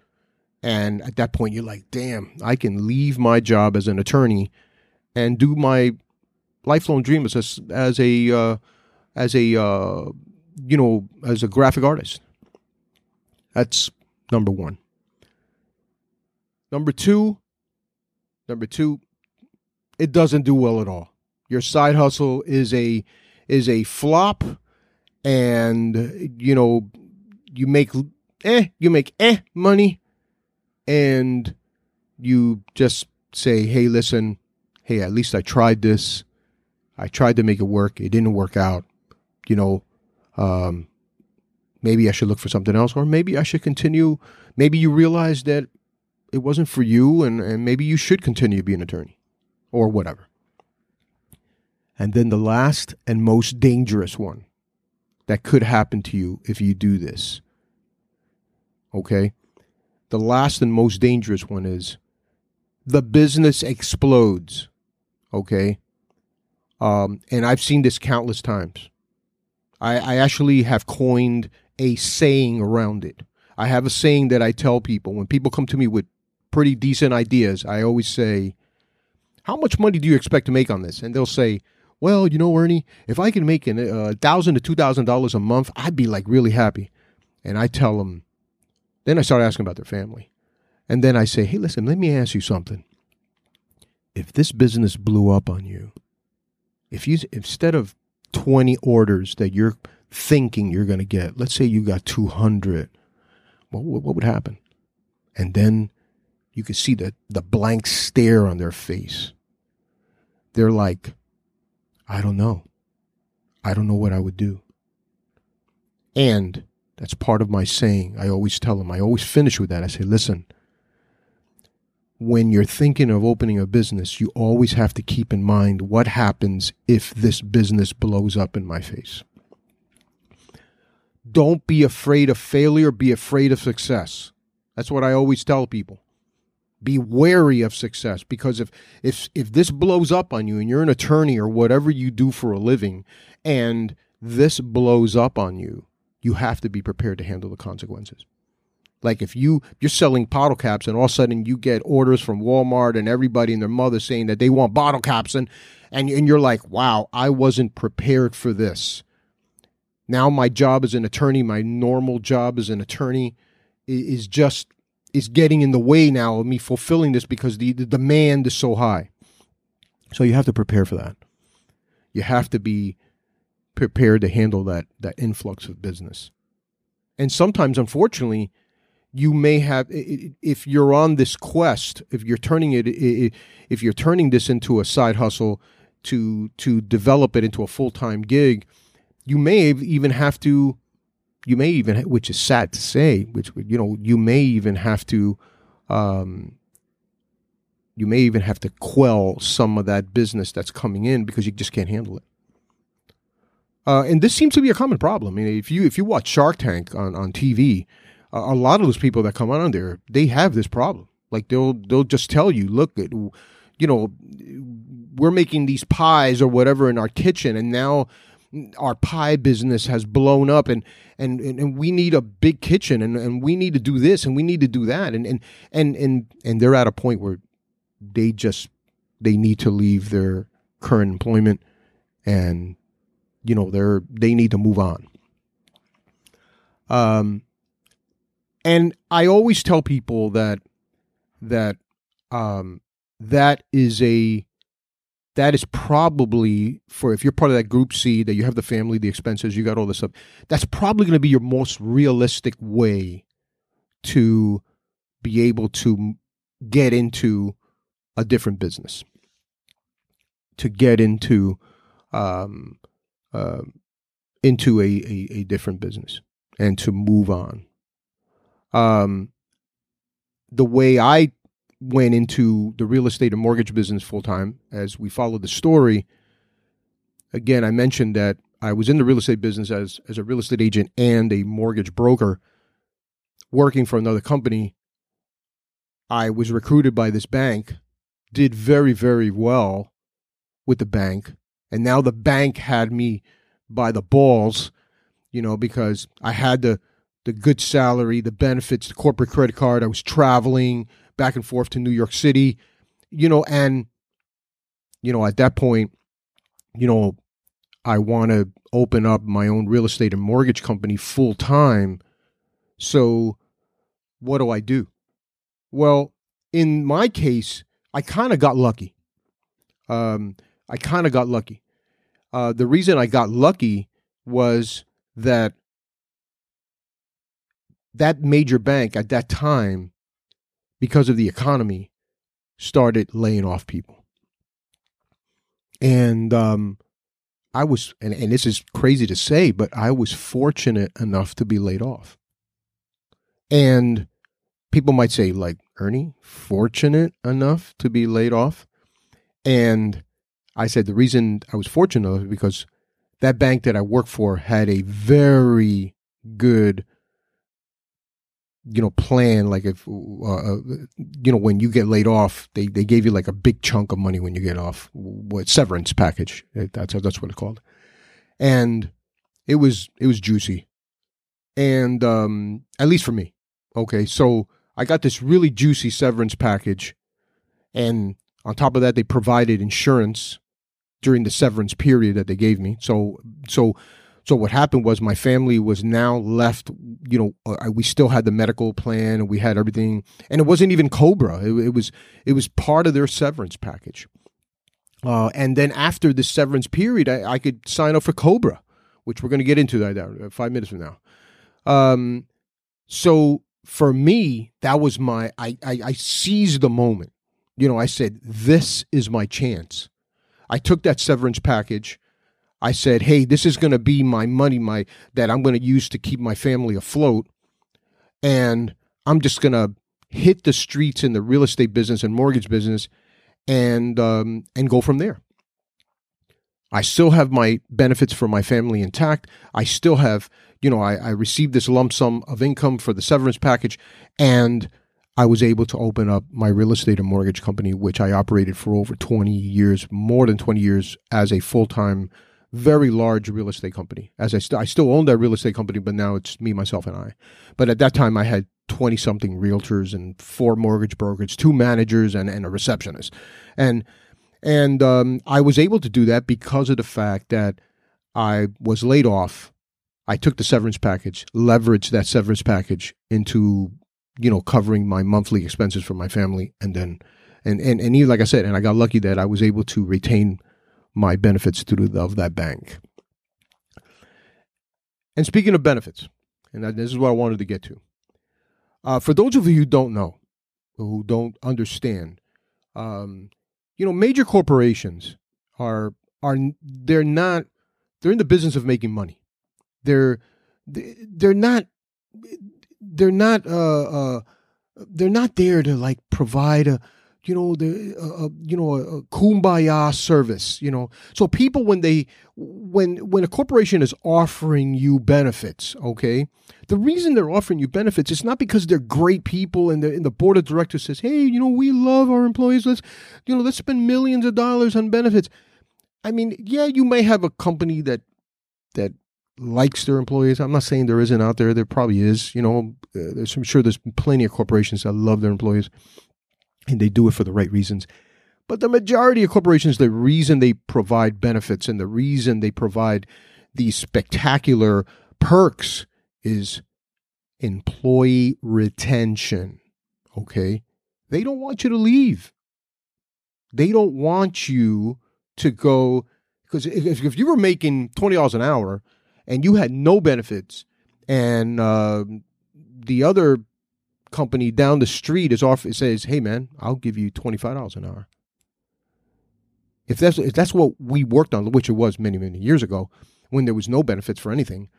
And at that point, you're like, damn, I can leave my job as an attorney and do my lifelong dream as a, as a, uh, as a uh, you know, as a graphic artist. That's number one. Number two, number two, it doesn't do well at all. Your side hustle is a is a flop, and you know you make eh you make eh money, and you just say, hey, listen, hey, at least I tried this. I tried to make it work. It didn't work out. You know, um, maybe I should look for something else, or maybe I should continue. Maybe you realize that it wasn't for you and, and maybe you should continue to be an attorney or whatever. And then the last and most dangerous one that could happen to you if you do this. Okay? The last and most dangerous one is the business explodes. Okay? Um, and I've seen this countless times. I, I actually have coined a saying around it. I have a saying that I tell people when people come to me with pretty decent ideas, I always say, How much money do you expect to make on this? And they'll say, well, you know, Ernie, if I can make a uh, thousand to two thousand dollars a month, I'd be like really happy. And I tell them, then I start asking about their family, and then I say, hey, listen, let me ask you something. If this business blew up on you, if you instead of twenty orders that you're thinking you're going to get, let's say you got two hundred, what, what would happen? And then you can see the the blank stare on their face. They're like, I don't know. I don't know what I would do. And that's part of my saying. I always tell them, I always finish with that. I say, listen, when you're thinking of opening a business, you always have to keep in mind what happens if this business blows up in my face. Don't be afraid of failure, be afraid of success. That's what I always tell people be wary of success because if if if this blows up on you and you're an attorney or whatever you do for a living and this blows up on you you have to be prepared to handle the consequences. Like if you you're selling bottle caps and all of a sudden you get orders from Walmart and everybody and their mother saying that they want bottle caps and and, and you're like wow I wasn't prepared for this. Now my job as an attorney my normal job as an attorney is just is getting in the way now of me fulfilling this because the, the demand is so high. So you have to prepare for that. You have to be prepared to handle that that influx of business. And sometimes, unfortunately, you may have if you're on this quest, if you're turning it, if you're turning this into a side hustle to to develop it into a full time gig, you may even have to you may even, which is sad to say, which you know, you may even have to, um, you may even have to quell some of that business that's coming in because you just can't handle it. Uh, and this seems to be a common problem. I mean, if you if you watch Shark Tank on on TV, a lot of those people that come on there, they have this problem. Like they'll they'll just tell you, look, you know, we're making these pies or whatever in our kitchen, and now our pie business has blown up and and and we need a big kitchen and, and we need to do this and we need to do that. And and and and and they're at a point where they just they need to leave their current employment and you know they're they need to move on. Um and i always tell people that that um that is a that is probably for if you're part of that group C that you have the family, the expenses, you got all this stuff. That's probably going to be your most realistic way to be able to get into a different business, to get into um, uh, into a, a, a different business and to move on. Um, the way I went into the real estate and mortgage business full time as we followed the story. Again, I mentioned that I was in the real estate business as, as a real estate agent and a mortgage broker working for another company. I was recruited by this bank, did very, very well with the bank. And now the bank had me by the balls, you know, because I had the the good salary, the benefits, the corporate credit card. I was traveling back and forth to New York City, you know, and, you know, at that point, you know, I want to open up my own real estate and mortgage company full time. So, what do I do? Well, in my case, I kind of got lucky. Um, I kind of got lucky. Uh, the reason I got lucky was that that major bank at that time, because of the economy, started laying off people. And um, I was, and, and this is crazy to say, but I was fortunate enough to be laid off. And people might say, like, Ernie, fortunate enough to be laid off? And I said, the reason I was fortunate was because that bank that I worked for had a very good you know plan like if uh, uh, you know when you get laid off they they gave you like a big chunk of money when you get off what severance package that's that's what it's called. And it was it was juicy. And um at least for me. Okay so i got this really juicy severance package and on top of that they provided insurance during the severance period that they gave me. So so so what happened was my family was now left. You know, uh, we still had the medical plan and we had everything, and it wasn't even Cobra. It, it was it was part of their severance package. Uh, and then after the severance period, I, I, could sign up for Cobra, which we're going to get into that uh, five minutes from now. Um, so for me, that was my I, I I seized the moment. You know, I said, "This is my chance." I took that severance package. I said, "Hey, this is going to be my money, my that I'm going to use to keep my family afloat, and I'm just going to hit the streets in the real estate business and mortgage business, and um, and go from there." I still have my benefits for my family intact. I still have, you know, I, I received this lump sum of income for the severance package, and I was able to open up my real estate and mortgage company, which I operated for over 20 years, more than 20 years, as a full time, very large real estate company. As I, st- I still own that real estate company, but now it's me, myself, and I. But at that time, I had 20 something realtors and four mortgage brokers, two managers, and, and a receptionist. And and um, I was able to do that because of the fact that I was laid off. I took the severance package, leveraged that severance package into you know, covering my monthly expenses for my family. And then, and, and, and even like I said, and I got lucky that I was able to retain my benefits to the, of that bank. And speaking of benefits, and this is what I wanted to get to. Uh, for those of you who don't know, who don't understand, um, you know, major corporations are are they're not they're in the business of making money. They're they're not they're not uh, uh, they're not there to like provide a you know the uh, you know a, kumbaya service you know so people when they when when a corporation is offering you benefits okay the reason they're offering you benefits is not because they're great people and the, and the board of directors says hey you know we love our employees let's you know let's spend millions of dollars on benefits i mean yeah you may have a company that that likes their employees. I'm not saying there isn't out there. There probably is. You know, uh, I'm sure there's plenty of corporations that love their employees, and they do it for the right reasons. But the majority of corporations, the reason they provide benefits and the reason they provide these spectacular perks is employee retention. Okay, they don't want you to leave. They don't want you to go because if, if you were making twenty dollars an hour and you had no benefits, and uh, the other company down the street is off, it says, "Hey, man, I'll give you twenty five dollars an hour." If that's if that's what we worked on, which it was many many years ago, when there was no benefits for anything,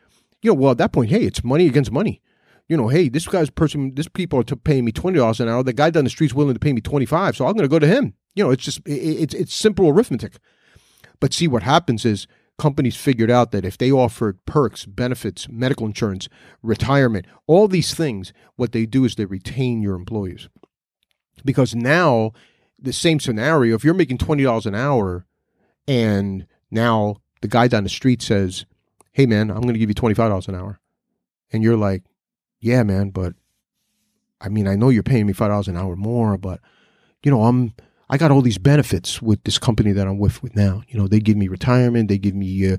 you know, well at that point, hey, it's money against money. You know, hey, this guy's person, this people are paying me twenty dollars an hour. The guy down the street's willing to pay me twenty five, so I'm going to go to him. You know, it's just it, it's it's simple arithmetic. But see, what happens is companies figured out that if they offered perks, benefits, medical insurance, retirement, all these things, what they do is they retain your employees. Because now, the same scenario, if you're making $20 an hour and now the guy down the street says, Hey, man, I'm going to give you $25 an hour. And you're like, Yeah, man, but I mean, I know you're paying me $5 an hour more, but, you know, I'm I got all these benefits with this company that I'm with with now. You know, they give me retirement, they give me uh,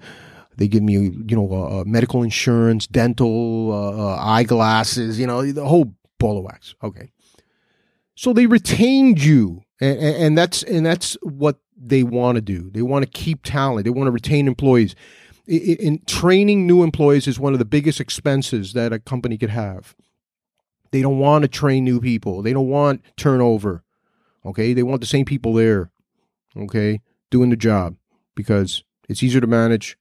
they give me you know uh, uh medical insurance, dental, uh, uh, eyeglasses, you know, the whole ball of wax. Okay, so they retained you, and, and that's and that's what they want to do. They want to keep talent. They want to retain employees. In training new employees is one of the biggest expenses that a company could have. They don't want to train new people. They don't want turnover. Okay, they want the same people there. Okay, doing the job because it's easier to manage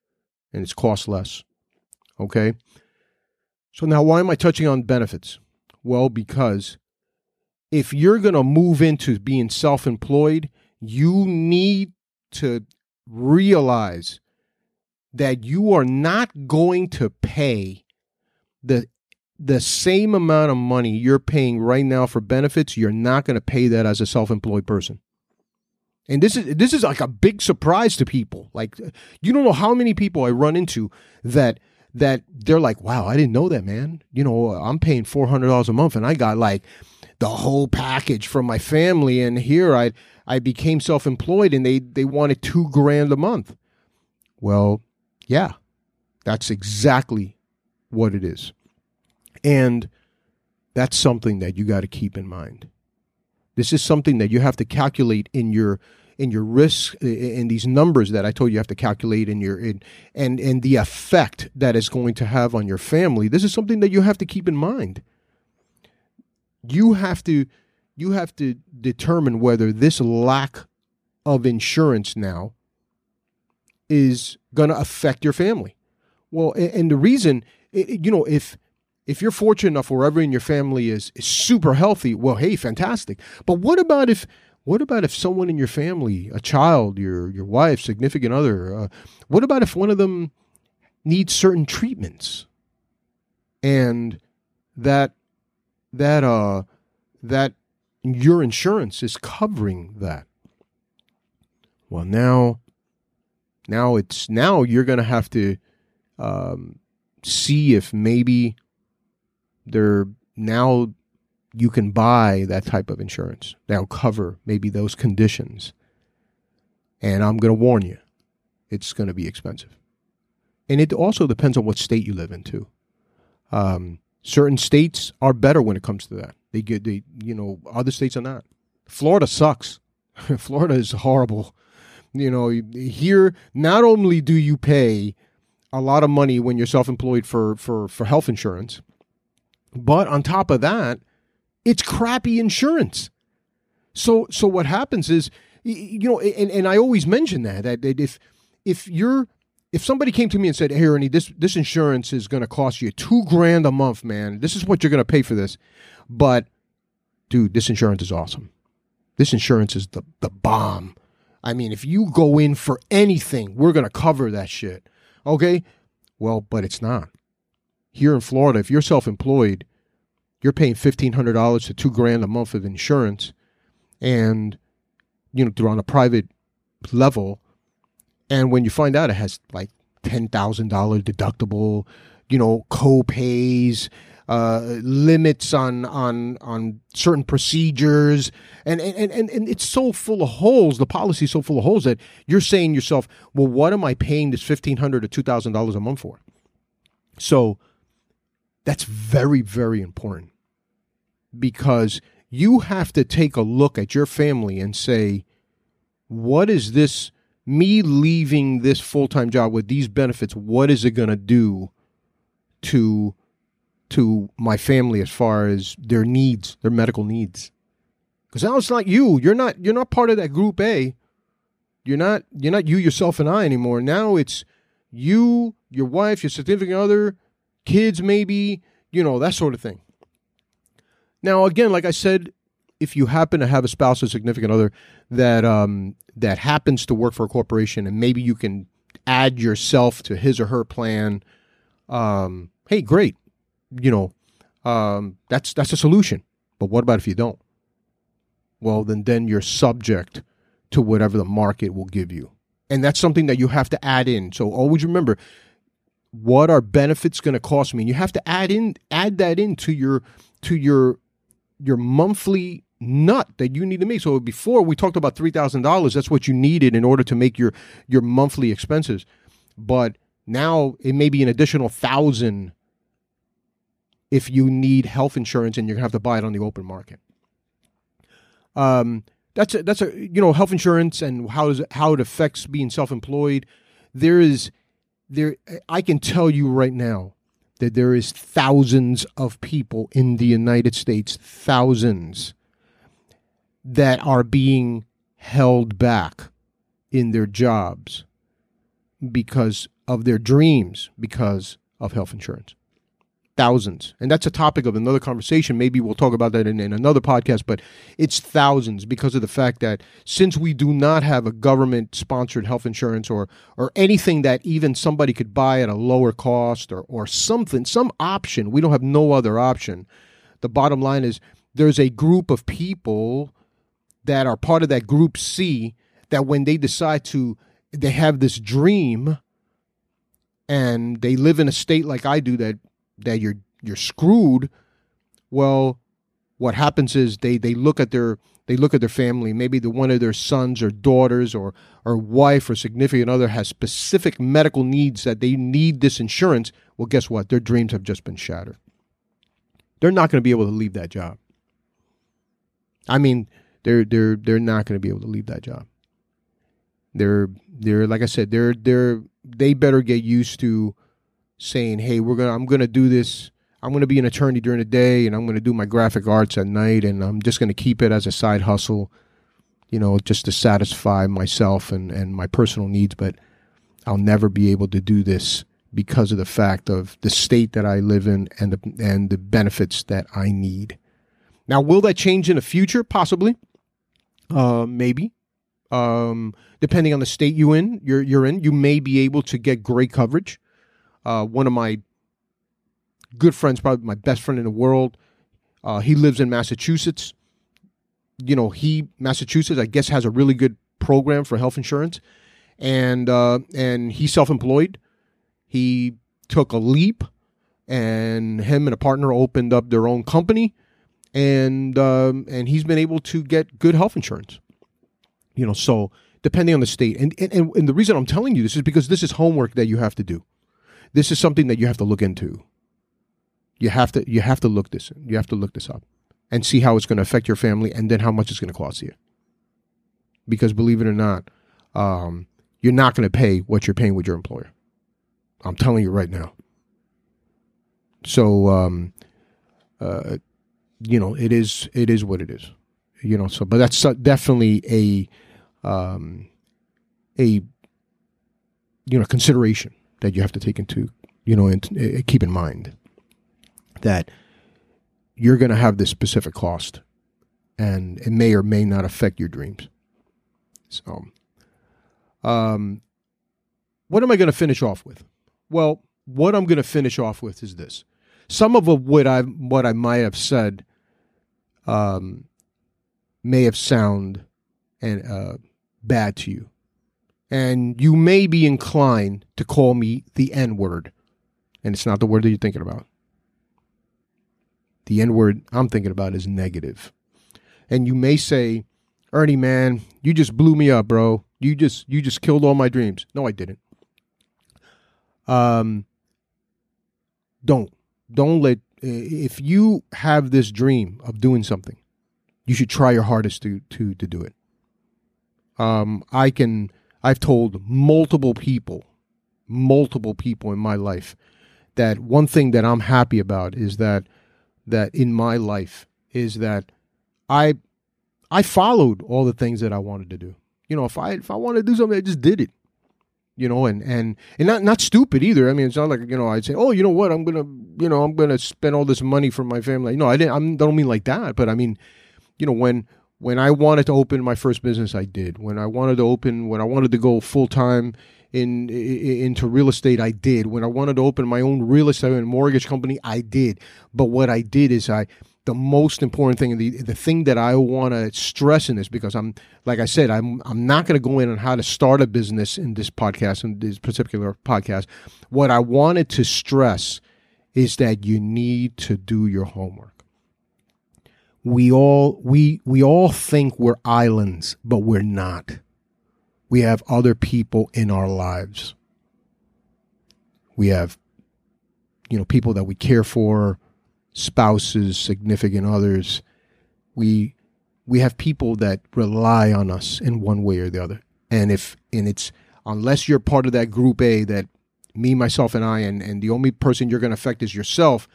and it's cost less. Okay. So now, why am I touching on benefits? Well, because if you're going to move into being self employed, you need to realize that you are not going to pay the the same amount of money you're paying right now for benefits, you're not going to pay that as a self-employed person. And this is this is like a big surprise to people. Like you don't know how many people I run into that that they're like, wow, I didn't know that, man. You know, I'm paying $400 a month and I got like the whole package from my family. And here I, I became self employed and they, they wanted two grand a month. Well, yeah, that's exactly what it is. And that's something that you got to keep in mind. This is something that you have to calculate in your in your risk in these numbers that I told you, you have to calculate in your in and and the effect that it's going to have on your family. This is something that you have to keep in mind. You have to you have to determine whether this lack of insurance now is going to affect your family. Well, and the reason, you know, if if you're fortunate enough wherever in your family is, is super healthy, well, hey, fantastic. But what about if what about if someone in your family, a child, your your wife, significant other, uh, what about if one of them needs certain treatments, and that that uh that your insurance is covering that? Well, now now it's now you're going to have to um, see if maybe they're now you can buy that type of insurance that'll cover maybe those conditions. And I'm going to warn you, it's going to be expensive. And it also depends on what state you live in too. Um, certain states are better when it comes to that. They get they you know other states are not. Florida sucks. Florida is horrible. You know here not only do you pay a lot of money when you're self-employed for for for health insurance, but on top of that, it's crappy insurance. So so what happens is you know and, and I always mention that, that if if you're if somebody came to me and said, "Hey, Ernie, this this insurance is going to cost you two grand a month, man. This is what you're going to pay for this," but dude, this insurance is awesome. This insurance is the the bomb. I mean, if you go in for anything, we're going to cover that shit. Okay? Well, but it's not. Here in Florida, if you're self-employed, you're paying fifteen hundred dollars to two grand a month of insurance, and you know they're on a private level, and when you find out it has like ten thousand dollar deductible, you know co-pays, uh, limits on on on certain procedures, and, and and and it's so full of holes. The policy is so full of holes that you're saying yourself, well, what am I paying this fifteen hundred or two thousand dollars a month for? So that's very very important because you have to take a look at your family and say, what is this, me leaving this full time job with these benefits, what is it going to do to to my family as far as their needs, their medical needs? Because now it's not you. You're not you're not part of that group A. You're not you're not you yourself and I anymore. Now it's you, your wife, your significant other, kids maybe, you know, that sort of thing. Now, again, like I said, if you happen to have a spouse or significant other that um, that happens to work for a corporation, and maybe you can add yourself to his or her plan, um, hey, great, you know, um, that's that's a solution. But what about if you don't? Well, then then you're subject to whatever the market will give you, and that's something that you have to add in. So always remember, what are benefits going to cost me? And you have to add in add that into your to your your monthly nut that you need to make. So before we talked about three thousand dollars, that's what you needed in order to make your your monthly expenses. But now it may be an additional thousand if you need health insurance and you're gonna have to buy it on the open market. Um, that's a, that's a you know health insurance and how it, how it affects being self employed. There is there I can tell you right now that there is thousands of people in the United States, thousands, that are being held back in their jobs because of their dreams, because of health insurance thousands. And that's a topic of another conversation. Maybe we'll talk about that in, in, another podcast, but it's thousands because of the fact that since we do not have a government sponsored health insurance or or anything that even somebody could buy at a lower cost or, or something, some option, we don't have no other option. The bottom line is there's a group of people that are part of that group C that when they decide to they have this dream and they live in a state like I do that that you're you're screwed, well, what happens is they they look at their they look at their family. Maybe the one of their sons or daughters or or wife or significant other has specific medical needs that they need this insurance. Well, guess what? Their dreams have just been shattered. They're not going to be able to leave that job. I mean, they're they're they're not going to be able to leave that job. They're they're like I said, they're they're they better get used to saying, "Hey, we're gonna I'm gonna do this. I'm gonna be an attorney during the day, and I'm gonna do my graphic arts at night, and I'm just gonna keep it as a side hustle, you know, just to satisfy myself and and my personal needs. But I'll never be able to do this because of the fact of the state that I live in and the and the benefits that I need. Now, will that change in the future? Possibly, uh, maybe. Um, depending on the state you in, you're you're in, you may be able to get great coverage. Uh, one of my good friends, probably my best friend in the world, uh, he lives in Massachusetts. You know, he Massachusetts, I guess, has a really good program for health insurance, and uh, and he's self-employed. He took a leap, and him and a partner opened up their own company, and um, and he's been able to get good health insurance. You know, so depending on the state, and, and and the reason I'm telling you this is because this is homework that you have to do. This is something that you have to look into. You have to you have to look this you have to look this up and see how it's going to affect your family and then how much it's going to cost you. Because believe it or not, um, you're not going to pay what you're paying with your employer. I'm telling you right now. So, um, uh, you know, it is it is what it is. You know, so but that's definitely a um, a you know consideration that you have to take into you know and uh, keep in mind that you're going to have this specific cost and it may or may not affect your dreams. So um what am i going to finish off with? Well what i'm going to finish off with is this. Some of what i what i might have said um may have sound and uh bad to you and you may be inclined to call me the N word. And it's not the word that you're thinking about. The N word I'm thinking about is negative. And you may say, Ernie, man, you just blew me up, bro. You just you just killed all my dreams. No, I didn't. Um don't. Don't let if you have this dream of doing something, you should try your hardest to to to do it. Um I can I've told multiple people, multiple people in my life that one thing that I'm happy about is that that in my life is that I I followed all the things that I wanted to do. You know, if I if I wanted to do something, I just did it. You know, and and and not not stupid either. I mean, it's not like you know I'd say, oh, you know what, I'm gonna you know I'm gonna spend all this money for my family. No, I didn't. I don't mean like that. But I mean, you know, when when I wanted to open my first business, I did. When I wanted to open, when I wanted to go full time in, in, into real estate, I did. When I wanted to open my own real estate and mortgage company, I did. But what I did is I the most important thing, the the thing that I want to stress in this, because I'm like I said, I'm I'm not going to go in on how to start a business in this podcast, in this particular podcast. What I wanted to stress is that you need to do your homework we all we we all think we're islands, but we're not. We have other people in our lives. We have you know people that we care for, spouses, significant others. We we have people that rely on us in one way or the other. And if and it's unless you're part of that group A that me, myself, and I, and, and the only person you're going to affect is yourself,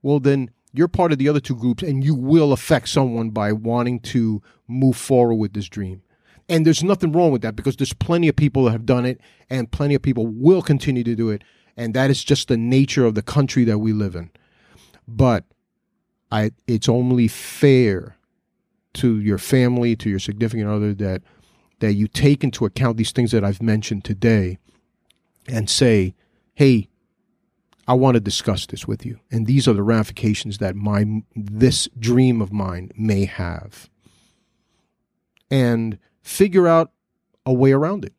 well, then you're part of the other two groups and you will affect someone by wanting to move forward with this dream. And there's nothing wrong with that because there's plenty of people that have done it and plenty of people will continue to do it. And that is just the nature of the country that we live in. But I, it's only fair to your family, to your significant other, that that you take into account these things that I've mentioned today and say, hey, I want to discuss this with you. And these are the ramifications that my this dream of mine may have. And figure out a way around it.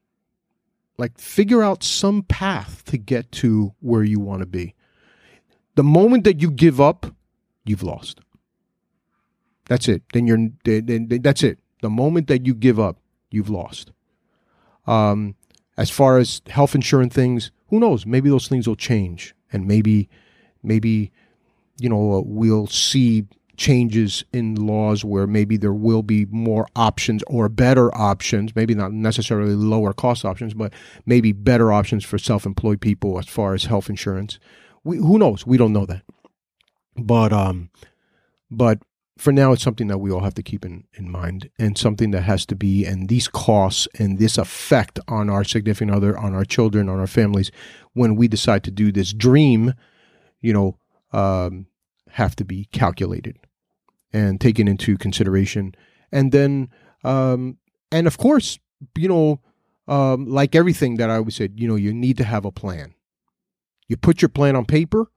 Like figure out some path to get to where you want to be. The moment that you give up, you've lost. That's it. Then you're then, then, that's it. The moment that you give up, you've lost. Um, as far as health insurance things, who knows? Maybe those things will change, and maybe, maybe, you know, uh, we'll see changes in laws where maybe there will be more options or better options, maybe not necessarily lower cost options, but maybe better options for self-employed people as far as health insurance. We, who knows? We don't know that. But um, but for now, it's something that we all have to keep in, in mind and something that has to be, and these costs and this effect on our significant other, on our children, on our families, when we decide to do this dream, you know, um, have to be calculated and taken into consideration. And then, um, and of course, you know, um, like everything that I always said, you know, you need to have a plan. You put your plan on paper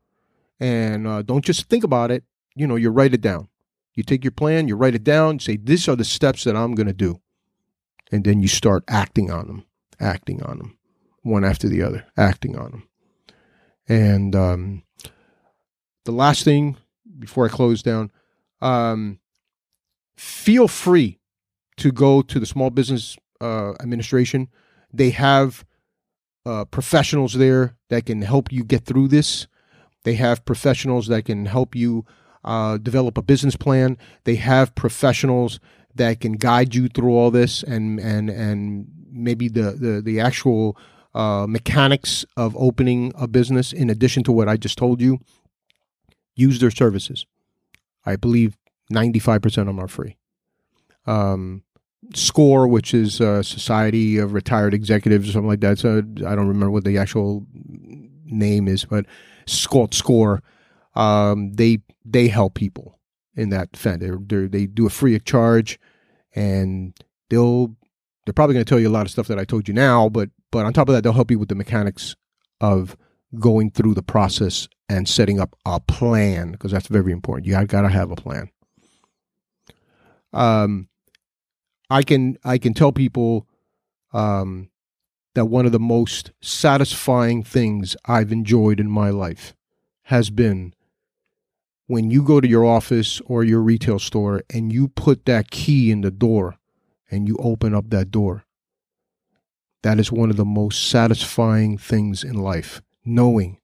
and uh, don't just think about it, you know, you write it down you take your plan, you write it down, say, these are the steps that I'm going to do. And then you start acting on them, acting on them, one after the other, acting on them. And um, the last thing before I close down, um, feel free to go to the Small Business uh, Administration. They have uh, professionals there that can help you get through this. They have professionals that can help you uh, develop a business plan. They have professionals that can guide you through all this and and and maybe the the, the actual uh, mechanics of opening a business in addition to what I just told you. Use their services. I believe 95% of them are free. Um, SCORE, which is a Society of Retired Executives or something like that. So I don't remember what the actual name is, but called SCORE um, they they help people in that. They're, they're, they do a free of charge, and they'll they're probably going to tell you a lot of stuff that I told you now. But but on top of that, they'll help you with the mechanics of going through the process and setting up a plan because that's very important. You got to have a plan. Um, I can I can tell people um, that one of the most satisfying things I've enjoyed in my life has been when you go to your office or your retail store and you put that key in the door and you open up that door, that is one of the most satisfying things in life, knowing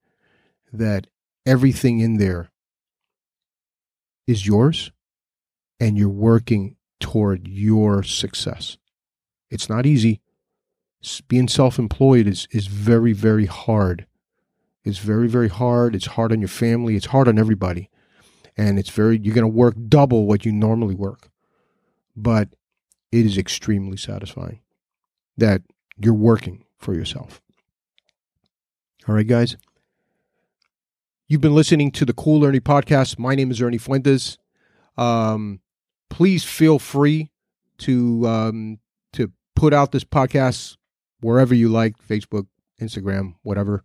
that everything in there is yours and you're working toward your success. It's not easy. Being self employed is, is very, very hard. It's very, very hard. It's hard on your family. It's hard on everybody and it's very you're going to work double what you normally work but it is extremely satisfying that you're working for yourself. All right guys. You've been listening to the cool ernie podcast. My name is ernie fuentes. Um, please feel free to um, to put out this podcast wherever you like facebook instagram whatever.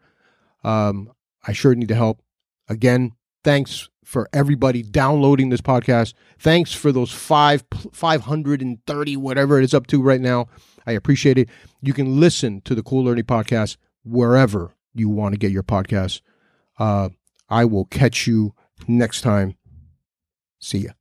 Um, i sure need the help. Again thanks for everybody downloading this podcast. Thanks for those five, 530, whatever it is up to right now. I appreciate it. You can listen to the Cool Ernie Podcast wherever you want to get your podcast. Uh, I will catch you next time. See ya.